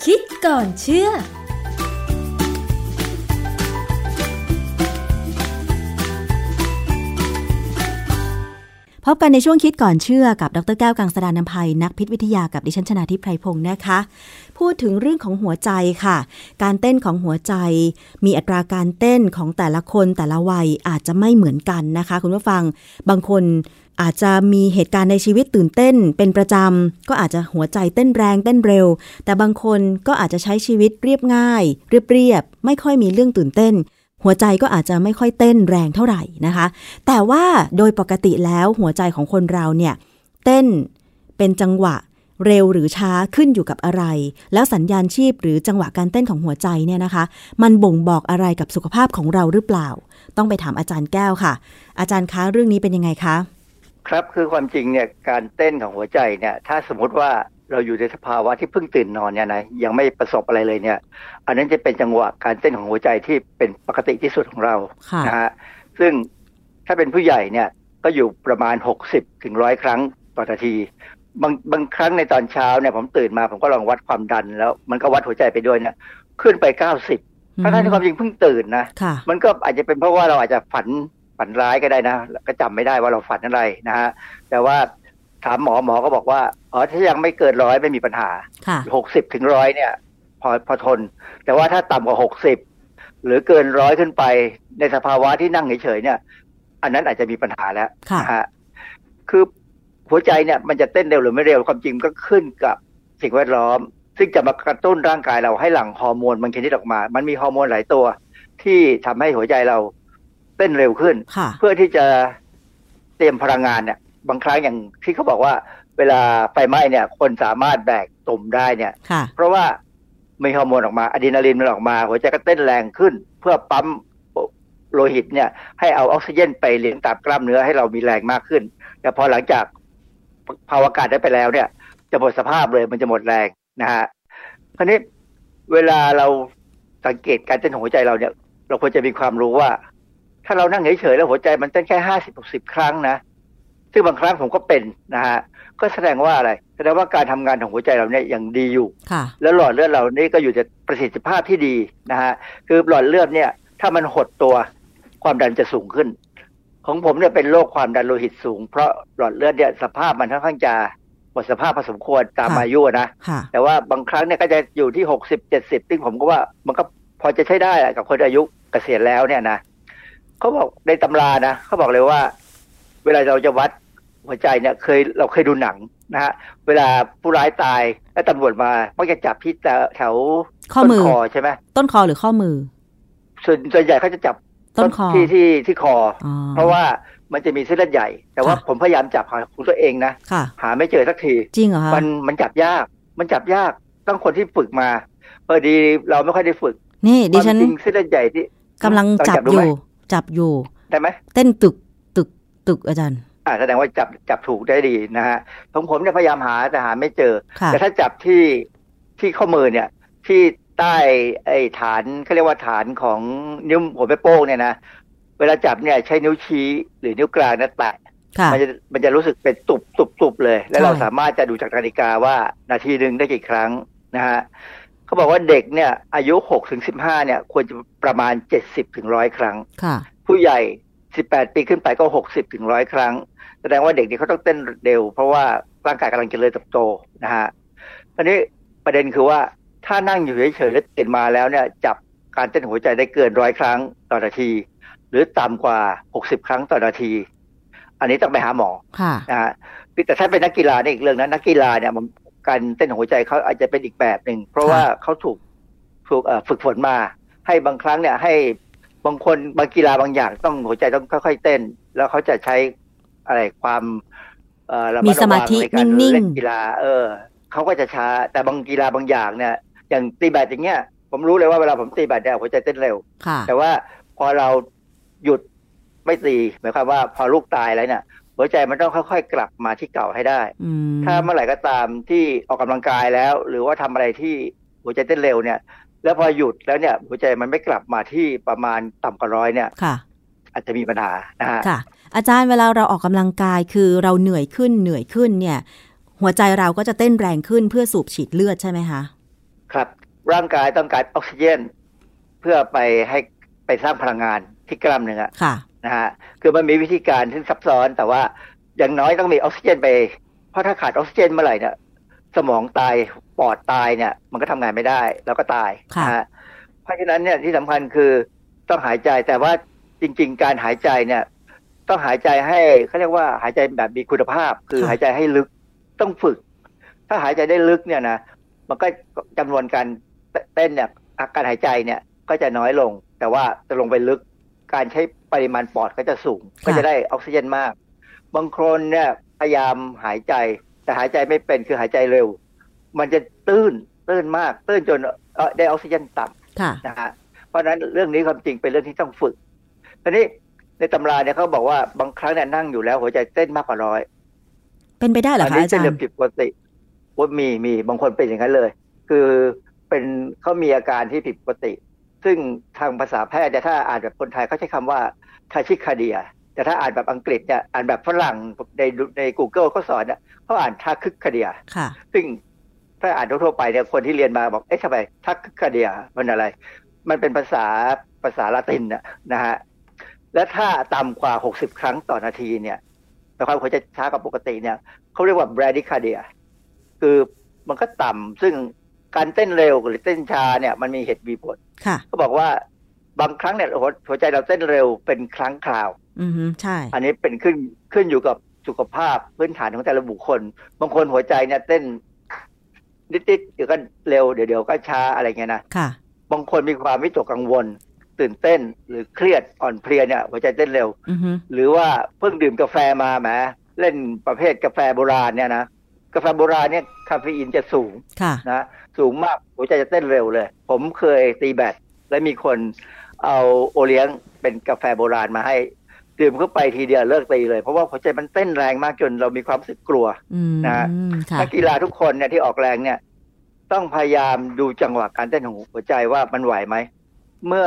คิดก่อนเชื่อ พบกันในช่วงคิดก่อนเชื่อกับดรแก้วกังสดานนภัยนักพิษวิทยากับดิฉันชนาทิพไพรพงศ์นะคะ พูดถึงเรื่องของหัวใจค่ะ การเต้นของหัวใจ มีอัตราการเต้นของแต่ละคนแต่ละวัยอาจจะไม่เหมือนกันนะคะ คุณผู้ฟังบางคนอาจจะมีเหตุการณ์ในชีวิตตื่นเต้นเป็นประจำ ก็อาจจะหัวใจเต้นแรงเต้นเร็ว แต่บางคนก็อาจจะใช้ชีวิตเรียบง่าย เรียบๆไม่ค่อยมีเรื่องตื่นเต้น หัวใจก็อาจจะไม่ค่อยเต้นแรงเท่าไหร่นะคะ แต่ว่าโดยปกติแล้วหัวใจของคนเราเนี่ยเต้นเป็นจังหวะเร็วหรือช้าขึ้นอยู่กับอะไร แล้วสัญญาณชีพหรือจังหวะการเต้นของหัวใจเนี่ยนะคะ มันบ่งบอกอะไรกับสุขภาพของเราหรือเปล่า ต้องไปถามอาจารย์แก้วค่ะ อาจารย์คะเรื่องนี้เป็นยังไงคะ ครับคือความจริงเนี่ยการเต้นของหัวใจเนี่ยถ้าสมมติว่า เราอยู่ในสภาวะที่เพิ่งตื่นนอนเนี่ยนะยังไม่ประสบอะไรเลยเนี่ย อันนั้นจะเป็นจังหวะการเต้นของหัวใจที่เป็นปกติที่สุดของเราค่ะนะฮะซึ่งถ้าเป็นผู้ใหญ่เนี่ยก็อยู่ประมาณ 60ถึงร้อยครั้งต่อนาที บางบางครั้งในตอนเช้าเนี่ยผมตื่นมาผมก็ลองวัดความดันแล้ว มันก็วัดหัวใจไปด้วยเนี่ยขึ้นไป 90ทั้งๆที่ความจริงเพิ่งตื่นนะค่ะมันก็อาจจะเป็นเพราะว่าเราอาจจะฝันฝันร้ายก็ได้นะ ก็จำไม่ได้ว่าเราฝันอะไรนะฮะแต่ว่าถามหมอหมอก็บอกว่า อ๋อถ้ายังไม่เกินร้อยไม่มีปัญหาค่ะหกสิบถึงร้อยเนี่ย พอพอทน แต่ว่าถ้าต่ำกว่าหกสิบหรือเกินร้อยขึ้นไปในสภาวะที่นั่งเฉยๆเนี่ย อันนั้นอาจจะมีปัญหาแล้วค่ะนะฮะคือหัวใจเนี่ยมันจะเต้นเร็วหรือไม่เร็วความจริงก็ขึ้นกับสิ่งแวดล้อม ซึ่งจะมากระตุ้นร่างกายเราให้หลั่งฮอร์โมนบางชนิดออกมา มันมีฮอร์โมนหลายตัว ที่ทำให้หัวใจเราเต้นเร็วขึ้นค่ะเพื่อที่จะเตรียมพลังงานเนี่ย บางครั้งอย่างที่เขาบอกว่า เวลาไฟไหม้เนี่ย คนสามารถแบกตุ่มได้เนี่ยค่ะเพราะว่ามีฮอร์โมนออกมาอะดรีนาลีนมันออกมา หัวใจก็เต้นแรงขึ้น เพื่อปั๊มโลหิตเนี่ย ให้เอาออกซิเจนไปเลี้ยงตามกล้ามเนื้อให้เรามีแรงมากขึ้น แต่พอหลังจากภาวะอากาศได้ไปแล้วเนี่ย จะหมดสภาพเลยมันจะหมดแรงนะฮะคราวนี้เวลาเราสังเกตการเต้นของหัวใจเราเนี่ย เราควรจะมีความรู้ว่า ถ้าเรานั่งเฉยๆแล้วหัวใจมันเต้นแค่ห้าสิบหกสิบครั้งนะ ซึ่งบางครั้งผมก็เป็นนะฮะก็แสดงว่าอะไรแสดงว่าการทำงานของหัวใจเราเนี่ยยังดีอยู่ค่ะแล้วหลอดเลือดเรานี่ก็อยู่ในประสิทธิภาพที่ดีนะฮะคือหลอดเลือดเนี่ย ถ้ามันหดตัวความดันจะสูงขึ้น ของผมเนี่ยเป็นโรคความดันโลหิตสูง เพราะหลอดเลือดเนี่ยสภาพมันค่อนข้างจะหมดสภาพพอสมควรตามค่ะอายุนะค่ะแต่ว่าบางครั้งเนี่ยก็จะอยู่ที่หกสิบเจ็ดสิบซึ่งผมก็ว่ามันก็พอจะใช้ได้แหละกับคนอายุเกษียณแล้วเนี่ยนะเขาบอกในตำรานะเขาบอกเลยว่า เวลาเราจะวัด หัวใจเนี่ยเคยเราเคยดูหนังนะฮะเวลาผู้ร้ายตายแล้วตำรวจมามักจะจับที่แถวข้อมือต้นคอใช่ไหมต้นคอหรือข้อมือ ส่วนส่วนใหญ่เขาจะจับต้นคอที่ที่ที่คออ๋อเพราะว่ามันจะมีเส้นเลือดใหญ่ แต่ว่าค่ะผมพยายามจับหาของตัวเองนะค่ะหาไม่เจอสักทีจริงเหรอคะมันมันจับยาก มันจับยากต้องคนที่ฝึกมาพอดีเราไม่ค่อยได้ฝึก นี่ดิฉันความจริงเส้นเลือดใหญ่ที่กำลังจับดูอไหมยู่ จับอยู่ได้ไหมเต้นตึกตึกตึกอาจารย์ อ่าแสดงว่าจับจับถูกได้ดีนะฮะของผมเนี่ยพยายามหาแต่หาไม่เจอค่ะแต่ถ้าจับที่ที่ข้อมือเนี่ย ที่ใต้ไอ้ฐานเขาเรียกว่าฐานของนิ้วหัวแม่โป้งเนี่ยนะเวลาจับเนี่ยใช้นิ้วชี้หรือนิ้วกลางเนะแตะค่ะมันจะมันจะรู้สึกเป็นตุบตุบตุบเลย แล้วใช่เราสามารถจะดูจากนาฬิกาว่านาทีหนึ่งได้กี่ครั้งนะฮะเขาบอกว่าเด็กเนี่ย อายุหกถึงสิบห้าเนี่ย ควรจะประมาณเจ็ดสิบถึงร้อยครั้งค่ะผู้ใหญ่สิบแปดปีขึ้นไปก็หกสิบถึงร้อยครั้ง แสดงว่าเด็กนี่เขาต้องเต้นเร็ว เพราะว่าร่างกายกำลังเจริญเติบโตนะฮะตอนนี้ประเด็นคือว่าถ้านั่งอยู่เฉยๆแล้วตื่นมาแล้วเนี่ยจับการเต้นหัวใจได้เกินร้อยครั้งต่อนาที หรือต่ำกว่าหกสิบครั้งต่อนาที อันนี้ต้องไปหาหมอค่ะนะฮะแต่ถ้าเป็นนักกีฬาเนี่ยอีกเรื่องนะนักกีฬาเนี่ยมันการเต้นของหัวใจเขาอาจจะเป็นอีกแบบหนึ่งเพราะค่ะว่าเขาถูกถูกเอ่อฝึกฝนมา ให้บางครั้งเนี่ยให้บางคนบางกีฬาบางอย่างต้องหัวใจต้องค่อยๆเต้น แล้วเขาจะใช้ อะไรความเอ่อระดมีสมาธิระวังในการนิ่งๆเล่นกีฬา เออเขาก็จะช้า แต่บางกีฬาบางอย่างเนี่ย อย่างตีแบดอย่างเงี้ย ผมรู้เลยว่าเวลาผมตีแบดเนี่ยหัวใจเต้นเร็วค่ะแต่ว่าพอเราหยุดไม่ตีหมายความว่าพอลูกตายแล้วเนี่ยหัวใจมันต้องค่อยๆ กลับมาที่เก่าให้ได้อืมถ้าเมื่อไหร่ก็ตามที่ออกกำลังกายแล้ว หรือว่าทำอะไรที่หัวใจเต้นเร็วเนี่ย แล้วพอหยุดแล้วเนี่ย หัวใจมันไม่กลับมาที่ประมาณต่ำกว่าร้อยเนี่ยค่ะอาจจะมีปัญหานะฮะค่ะ อาจารย์เวลาเราออกกำลังกายคือเราเหนื่อยขึ้นเหนื่อยขึ้นเนี่ย หัวใจเราก็จะเต้นแรงขึ้นเพื่อสูบฉีดเลือดใช่ไหมคะครับร่างกายต้องการออกซิเจน เพื่อไปให้ไปสร้างพลังงานที่กล้ามเนื้อค่ะนะฮะคือมันมีวิธีการที่ซับซ้อนแต่ว่าอย่างน้อยต้องมีออกซิเจนไป เพราะถ้าขาดออกซิเจนเมื่อไหร่เนี่ยสมองตายปอดตายเนี่ย มันก็ทำงานไม่ได้ แล้วก็ตายค่ะนะฮะเพราะฉะนั้นเนี่ยที่สำคัญคือต้องหายใจแต่ว่าจริง ๆ การหายใจเนี่ย ต้องหายใจให้เขาเรียกว่าหายใจแบบมีคุณภาพ คือค่ะหายใจให้ลึกต้องฝึก ถ้าหายใจได้ลึกเนี่ยนะมันก็จำนวนการเต้นเนี่ยการหายใจเนี่ยก็จะน้อยลง แต่ว่าจะลงไปลึกการใช้ปริมาณปอดก็จะสูง ก็จะได้ออกซิเจนมาก บางคนเนี่ยพยายามหายใจแต่หายใจไม่เป็นคือหายใจเร็ว มันจะตื้นตื้นมาก ตื้นจนเอ่อได้ออกซิเจนต่ำค่ะนะฮะเพราะฉะนั้นเรื่องนี้ความจริงเป็นเรื่องที่ต้องฝึกทีนี้ ในตำราเนี่ยเขาบอกว่าบางครั้งเนี่ยนั่งอยู่แล้วหัวใจเต้นมากกว่าร้อยเป็นไปได้เหรอคะนี้อาเป็จานรเรื่องย์ผิดปกติว่ามีมีบางคนเป็นอย่างนั้นเลย คือเป็นเขามีอาการที่ผิดปกติ ซึ่งทางภาษาแพทย์เนี่ยถ้าอ่านแบบคนไทยเขาใช้คำว่าทาชิคาเดีย แต่ถ้าอ่านแบบอังกฤษเนี่ยอ่านแบบฝรั่งในใน Google เขาสอนเนี่ยเขาอ่านทาคึกคาเดียค่ะ ซึ่งถ้าอ่านทั่วๆไปเนี่ยคนที่เรียนมาบอกเอ๊ะทำไมทักคาเดียมันอะไร มันเป็นภาษาภาษาละตินนะนะฮะ และถ้าต่ำกว่า 60 ครั้งต่อนาทีเนี่ยแต่ความหัวใจช้ากว่าปกติเนี่ยเขาเรียกว่า bradycardia คือมันก็ต่ำซึ่งการเต้นเร็วหรือเต้นช้าเนี่ยมันมีเหตุมีผลค่ะเขาบอกว่าบางครั้งเนี่ยหัวหัวใจเราเต้นเร็วเป็นครั้งคราว อือฮึใช่ อันนี้เป็นขึ้นขึ้นอยู่กับสุขภาพพื้นฐานของแต่ละบุคคล บางคนหัวใจเนี่ยเต้นนิดๆเดี๋ยวก็เร็วเดี๋ยวเดี๋ยวก็ช้าอะไรเงี้ยนะค่ะ บางคนมีความวิตกกังวล ตื่นเต้นหรือเครียดอ่อนเพลียเนี่ยหัวใจเต้นเร็วอือฮึหรือว่าเพิ่งดื่มกาแฟมาแหมเล่นประเภทกาแฟโบราณเนี่ยนะกาแฟโบราณเนี่ยคาเฟอีนจะสูงค่ะนะสูงมากหัวใจจะเต้นเร็วเลย ผมเคยตีแบตและมีคนเอาโอเลี้ยงเป็นกาแฟโบราณมาให้ดื่มเข้าไปทีเดียวเลิกตีเลย เพราะว่าหัวใจมันเต้นแรงมากจนเรามีความรู้สึกกลัวอืมนะค่ะนักกีฬาทุกคนเนี่ยที่ออกแรงเนี่ย ต้องพยายามดูจังหวะการเต้นของหัวใจว่ามันไหวไหม เมื่อ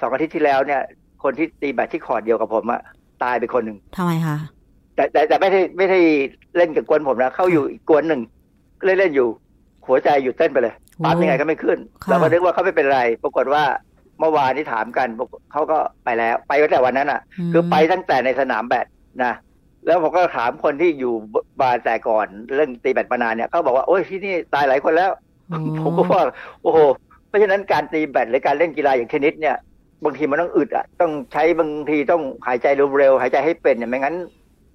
สองอาทิตย์ที่แล้วเนี่ย คนที่ตีแบตที่คอร์ดเดียวกับผมอะตายไปคนหนึ่งทำไมคะแต่แต่แต่ไม่ได้ไม่ได้เล่นกับกวนผมนะ เข้าอยู่อีกกวนหนึ่งเล่นเล่นอยู่ หัวใจหยุดเต้นไปเลยปั๊มยังไงก็ไม่ขึ้นค่ะเราก็นึกว่าเขาไม่เป็นไร ปรากฏว่าเมื่อวานที่ถามกันบอกเขาก็ไปแล้ว ไปตั้งแต่วันนั้นอะมคือไปตั้งแต่ในสนามแบดนะแล้วผมก็ถามคนที่อยู่บาร์แต่ก่อนเรื่องตีแบดมานานเนี่ยเขาบอกว่าโอ้ยที่นี่ตายหลายคนแล้วโอ้ผมก็ว่าโอ้โห เพราะฉะนั้นการตีแบดหรือการเล่นกีฬาอย่างเทนนิสเนี่ยบางทีมันต้องอึดอะต้องใช้บางทีต้องหายใจเร็วๆหายใจให้เป็นเนี่ยไม่งั้น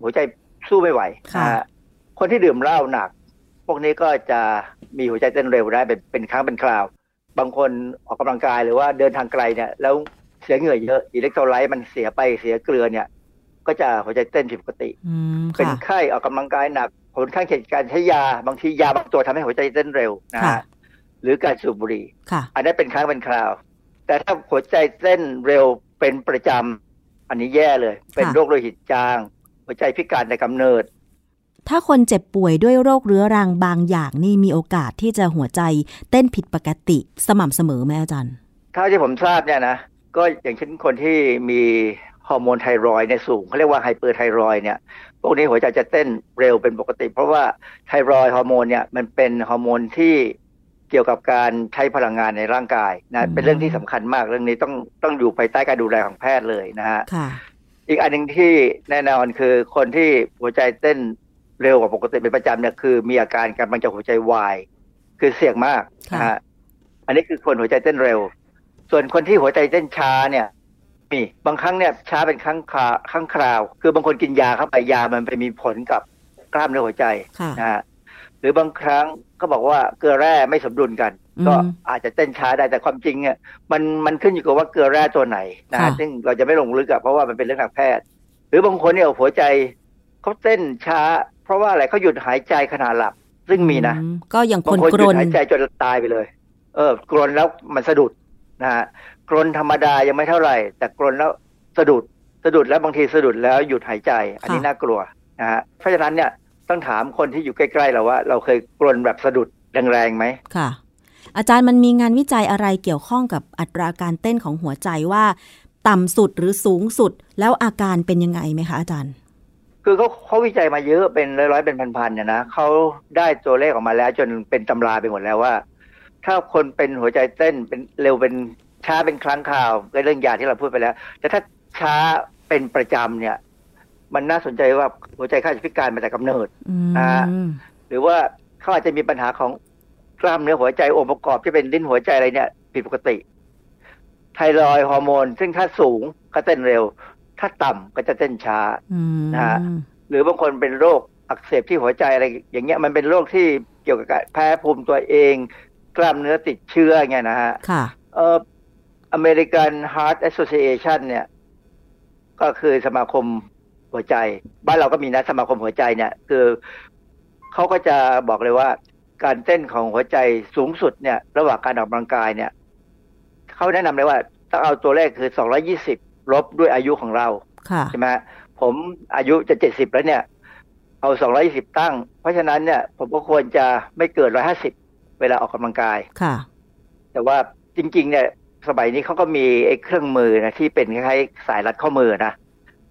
หัวใจสู้ไม่ไหวค่ะนะฮะคนที่ดื่มเหล้าหนัก พวกนี้ก็จะมีหัวใจเต้นเร็วได้เป็นเป็นครั้งเป็นคราว บางคนออกกำลังกายหรือว่าเดินทางไกลเนี่ย แล้วเสียเหงื่อเยอะอิเล็กโทรไลต์มันเสียไปเสียเกลือเนี่ย ก็จะหัวใจเต้นผิดปกติอืมเป็นค่ะไข้ออกกำลังกายหนักผลข้างเคียงจากการใช้ยาบางทียาบางตัวทำให้หัวใจเต้นเร็วนะค่ะฮะ หรือการสูบบุหรี่ค่ะอันนั้นเป็นครั้งเป็นคราว แต่ถ้าหัวใจเต้นเร็วเป็นประจำอันนี้แย่เลย เป็นค่ะโรคโลหิตจาง หัวใจพิการแต่กำเนิด ถ้าคนเจ็บป่วยด้วยโรคเรื้อรังบางอย่างนี่มีโอกาสที่จะหัวใจเต้นผิดปกติสม่ำเสมอไหมอาจารย์เท่าที่ผมทราบเนี่ยนะก็อย่างเช่นคนที่มีฮอร์โมนไทรอยด์เนี่ยสูงเขาเรียกว่า hyperthyroid เนี่ยพวกนี้หัวใจจะเต้นเร็วเป็นปกติ เพราะว่าไทรอยด์ฮอร์โมนเนี่ยมันเป็นฮอร์โมนที่ เกี่ยวกับการใช้พลังงานในร่างกายอืนะมเป็นเรื่องที่สำคัญมากเรื่องนี้ต้องต้องอยู่ภายใต้การดูแลของแพทย์เลยนะฮะค่ะอีกอันหนึ่งที่แน่นอนคือคนที่หัวใจเต้นเร็วกว่าปกติเป็นประจำเนี่ยคือมีอาการกำลังจะหัวใจวายคือเสี่ยงมากนะฮะอันนี้คือคนหัวใจเต้นเร็ว ส่วนคนที่หัวใจเต้นช้าเนี่ยมีบางครั้งเนี่ยช้าเป็นครั้งคราครั้งคราว คือบางคนกินยาเข้าไปยามันไปมีผลกับกล้ามเนื้อหัวใจค่ะนะฮะ หรือบางครั้งก็บอกว่าเกลือแร่ไม่สมดุลกันอืมก็อาจจะเต้นช้าได้แต่ความจริงเนี่ยมันมันขึ้นอยู่กับว่าเกลือแร่ตัวไหนนะฮะค่ะซึ่งเราจะไม่ลงลึกอะเพราะว่ามันเป็นเรื่องทางแพทย์ หรือบางคนเนี่ยหัวใจเขาเต้นช้า เพราะว่าอะไรเขาหยุดหายใจขณะหลับ ซึ่งมีนะอืก็อย่างคบางนคนกหรยุดนหายใจจนตายไปเลย เออกรนแล้วมันสะดุดนะฮะกรนธรรมดายังไม่เท่าไหร่ แต่กรนแล้วสะดุดสะดุดแล้วบางทีสะดุดแล้วหยุดหายใจ อันนี้ค่ะน่ากลัวนะฮะเพราะฉะนั้นเนี่ย ต้องถามคนที่อยู่ใกล้ๆเราว่า เราเคยกรนแบบสะดุดแรงๆไหมค่ะ อาจารย์มันมีงานวิจัยอะไรเกี่ยวข้องกับอัตราการเต้นของหัวใจว่า ต่ำสุดหรือสูงสุดแล้วอาการเป็นยังไงไหมคะอาจารย์ คือเขาเขาวิจัยมาเยอะเป็นร้อยๆเป็นพันๆเนี่ยนะเขาได้ตัวเลขออกมาแล้ว จนเป็นตำราไปหมดแล้วว่า ถ้าคนเป็นหัวใจเต้นเป็นเร็วเป็นช้าเป็นครั้งคราวก็เรื่องยาที่เราพูดไปแล้ว แต่ถ้าช้าเป็นประจำเนี่ย มันน่าสนใจว่าหัวใจเขาอาจจะพิการมาแต่กำเนิดอืมอ่าหรือว่าเขาอาจจะมีปัญหาของกล้ามเนื้อหัวใจองค์ประกอบที่เป็นลิ้นหัวใจอะไรเนี่ยผิดปกติ ไทรอยด์ฮอร์โมน ซึ่งถ้าสูงก็เต้นเร็ว ถ้าต่ำก็จะเต้นช้าอืมนะฮะหรือบางคนเป็นโรคอักเสบที่หัวใจอะไร อย่างเงี้ยมันเป็นโรคที่เกี่ยวกับการแพ้ภูมิตัวเอง กล้ามเนื้อติดเชื้อเงี้ยนะฮะค่ะเอ่อ American Heart Association เนี่ย ก็คือสมาคม หัวใจ บ้านเราก็มีนะสมาคมหัวใจเนี่ย คือเขาก็จะบอกเลยว่า การเต้นของหัวใจสูงสุดเนี่ย ระหว่างการออกกำลังกายเนี่ยเขาแนะนำเลยว่าต้องเอาตัวเลขคือ220ลบด้วยอายุของเราค่ะใช่ไหมฮะผมอายุจะ70แล้วเนี่ย เอา220ตั้ง เพราะฉะนั้นเนี่ย ผมก็ควรจะไม่เกิน150เวลาออกกำลังกายค่ะ แต่ว่าจริง ๆ เนี่ยสมัยนี้เขาก็มีไอ้เครื่องมือนะที่เป็นคล้ายๆสายรัดข้อมือนะ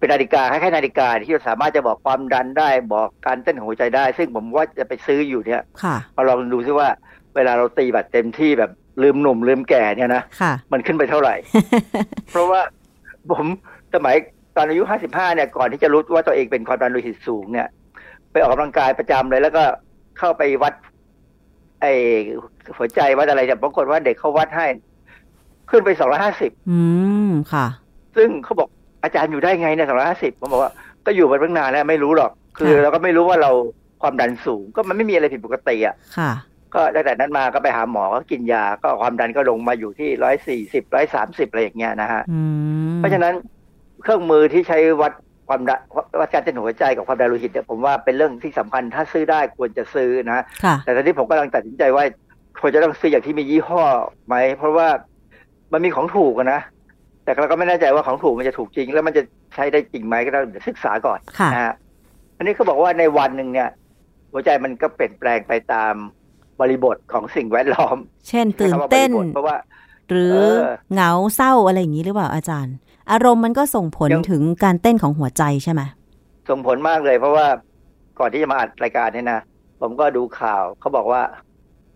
เป็นนาฬิกาคล้ายๆนาฬิกาที่สามารถจะบอกความดันได้บอกการเต้นของหัวใจได้ ซึ่งผมว่าจะไปซื้ออยู่เนี่ยค่ะมาลองดูซิว่า เวลาเราตีบัตรเต็มที่แบบลืมหนุ่มลืมแก่เนี่ยนะค่ะมันขึ้นไปเท่าไหร่ เพราะว่าผมสมัยตอนอายุ55เนี่ยก่อนที่จะรู้ว่าตัวเองเป็นความดันโลหิตสูงเนี่ย ไปออกกำลังกายประจำเลย แล้วก็เข้าไปวัด ไอ้หัวใจวัดอะไรเนี่ยปรากฏว่าเด็กเขาวัดให้ ขึ้นไป250อืมค่ะ ซึ่งเขาบอก อาจารย์อยู่ได้ไงเนี่ย250ผมบอกว่าก็อยู่มาตั้งนานแล้วไม่รู้หรอก คือค่ะเราก็ไม่รู้ว่าเราความดันสูง ก็มันไม่มีอะไรผิดปกติอะค่ะก็ตั้งแต่นั้นมาก็ไปหาหมอก็กินยา ก็ความดันก็ลงมาอยู่ที่ร้อยสี่สิบร้อยสามสิบอะไรอย่างเงี้ยนะฮะอืมเพราะฉะนั้นเครื่องมือที่ใช้วัดความดันวัดการเต้นหัวใจกับความดันโลหิตเนี่ยผมว่าเป็นเรื่องที่สำคัญถ้าซื้อได้ควรจะซื้อนะค่ะแต่ตอนนี้ผมกำลังตัดสินใจว่าควรจะต้องซื้ออย่างที่มียี่ห้อไหม เพราะว่ามันมีของถูกอะนะ แต่เราก็ไม่แน่ใจว่าของถูกมันจะถูกจริง แล้วมันจะใช้ได้จริงไหมก็ต้องเดี๋ยวศึกษาก่อนค่ะนะฮะอันนี้เขาบอกว่าในวันหนึ่งเนี่ย หัวใจมันก็เปลี่ยนแปลงไปตามบริบทของสิ่งแวดล้อม เช่นตื่นใช้คำว่าบเต้นริบทเพราะว่า หรือเออเหงาเศร้าอะไรอย่างนี้หรือเปล่าอาจารย์ อารมณ์มันก็ส่งผลยังถึงการเต้นของหัวใจใช่ไหมส่งผลมากเลย เพราะว่าก่อนที่จะมาอัดรายการเนี่ยนะผมก็ดูข่าวเขาบอกว่า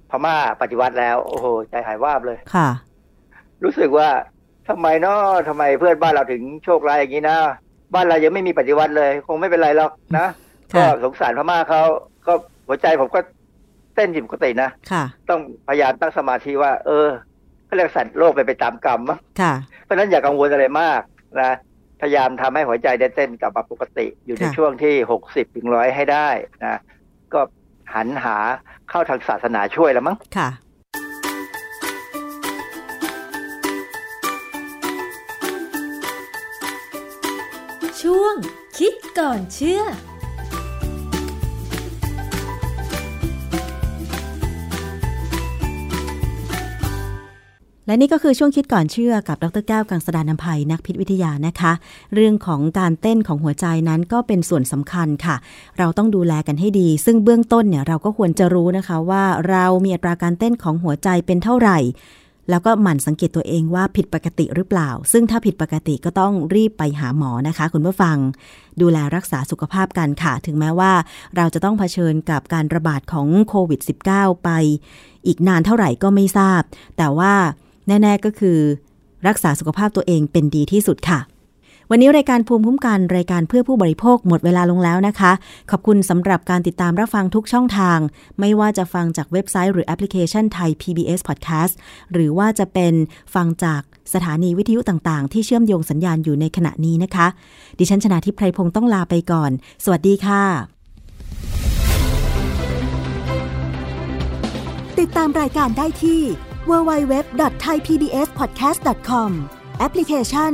พม่าปฏิวัติแล้ว โอ้โหใจหายวาบเลยค่ะ รู้สึกว่า ทำไมเนาะทำไมเพื่อนบ้านเราถึงโชคร้ายอย่างนี้นะบ้านเรายังไม่มีปฏิวัติเลย คงไม่เป็นไรหรอกนะก็ค่ะสงสารพม่าเขาก็หัวใจผมก็เต้นผิดปกตินะค่ะต้องพยายามตั้งสมาธิว่า เออเขาเรียกสัตว์โลกไปไปตามกรรมมั้งค่ะเพราะฉะนั้นอย่ากังวลอะไรมากนะพยายามทำให้หัวใจได้เต้นกลับมาปกติอยู่ในค่ะช่วงที่หกสิบถึงร้อยให้ได้นะก็หันหาเข้าทางศาสนาช่วยแล้วมั้งค่ะ ช่วง คิดก่อนเชื่อและนี่ก็คือช่วงคิดก่อนเชื่อกับดรแก้วกังสดานนภัยนักพิษวิทยานะคะ เรื่องของการเต้นของหัวใจนั้นก็เป็นส่วนสำคัญค่ะ เราต้องดูแลกันให้ดี ซึ่งเบื้องต้นเนี่ยเราก็ควรจะรู้นะคะว่าเรามีอัตราการเต้นของหัวใจเป็นเท่าไหร่ แล้วก็หมั่นสังเกตตัวเองว่าผิดปกติหรือเปล่า ซึ่งถ้าผิดปกติก็ต้องรีบไปหาหมอนะคะ คุณผู้ฟัง ดูแลรักษาสุขภาพกันค่ะ ถึงแม้ว่าเราจะต้องเผชิญกับการระบาดของโควิด -19 ไป อีกนานเท่าไหร่ก็ไม่ทราบ แต่ว่าแน่ ๆก็คือ รักษาสุขภาพตัวเองเป็นดีที่สุดค่ะ วันนี้รายการภูมิคุ้มกันรายการเพื่อผู้บริโภคหมดเวลาลงแล้วนะคะ ขอบคุณสำหรับการติดตามรับฟังทุกช่องทาง ไม่ว่าจะฟังจากเว็บไซต์หรือแอปพลิเคชันไทย PBS Podcast หรือว่าจะเป็นฟังจากสถานีวิทยุต่างๆ ที่เชื่อมโยงสัญญาณอยู่ในขณะนี้นะคะ ดิฉันชนะทิพไพรพงศ์ต้องลาไปก่อน สวัสดีค่ะ ติดตามรายการได้ที่ www.thaipbspodcast.com แอปพลิเคชัน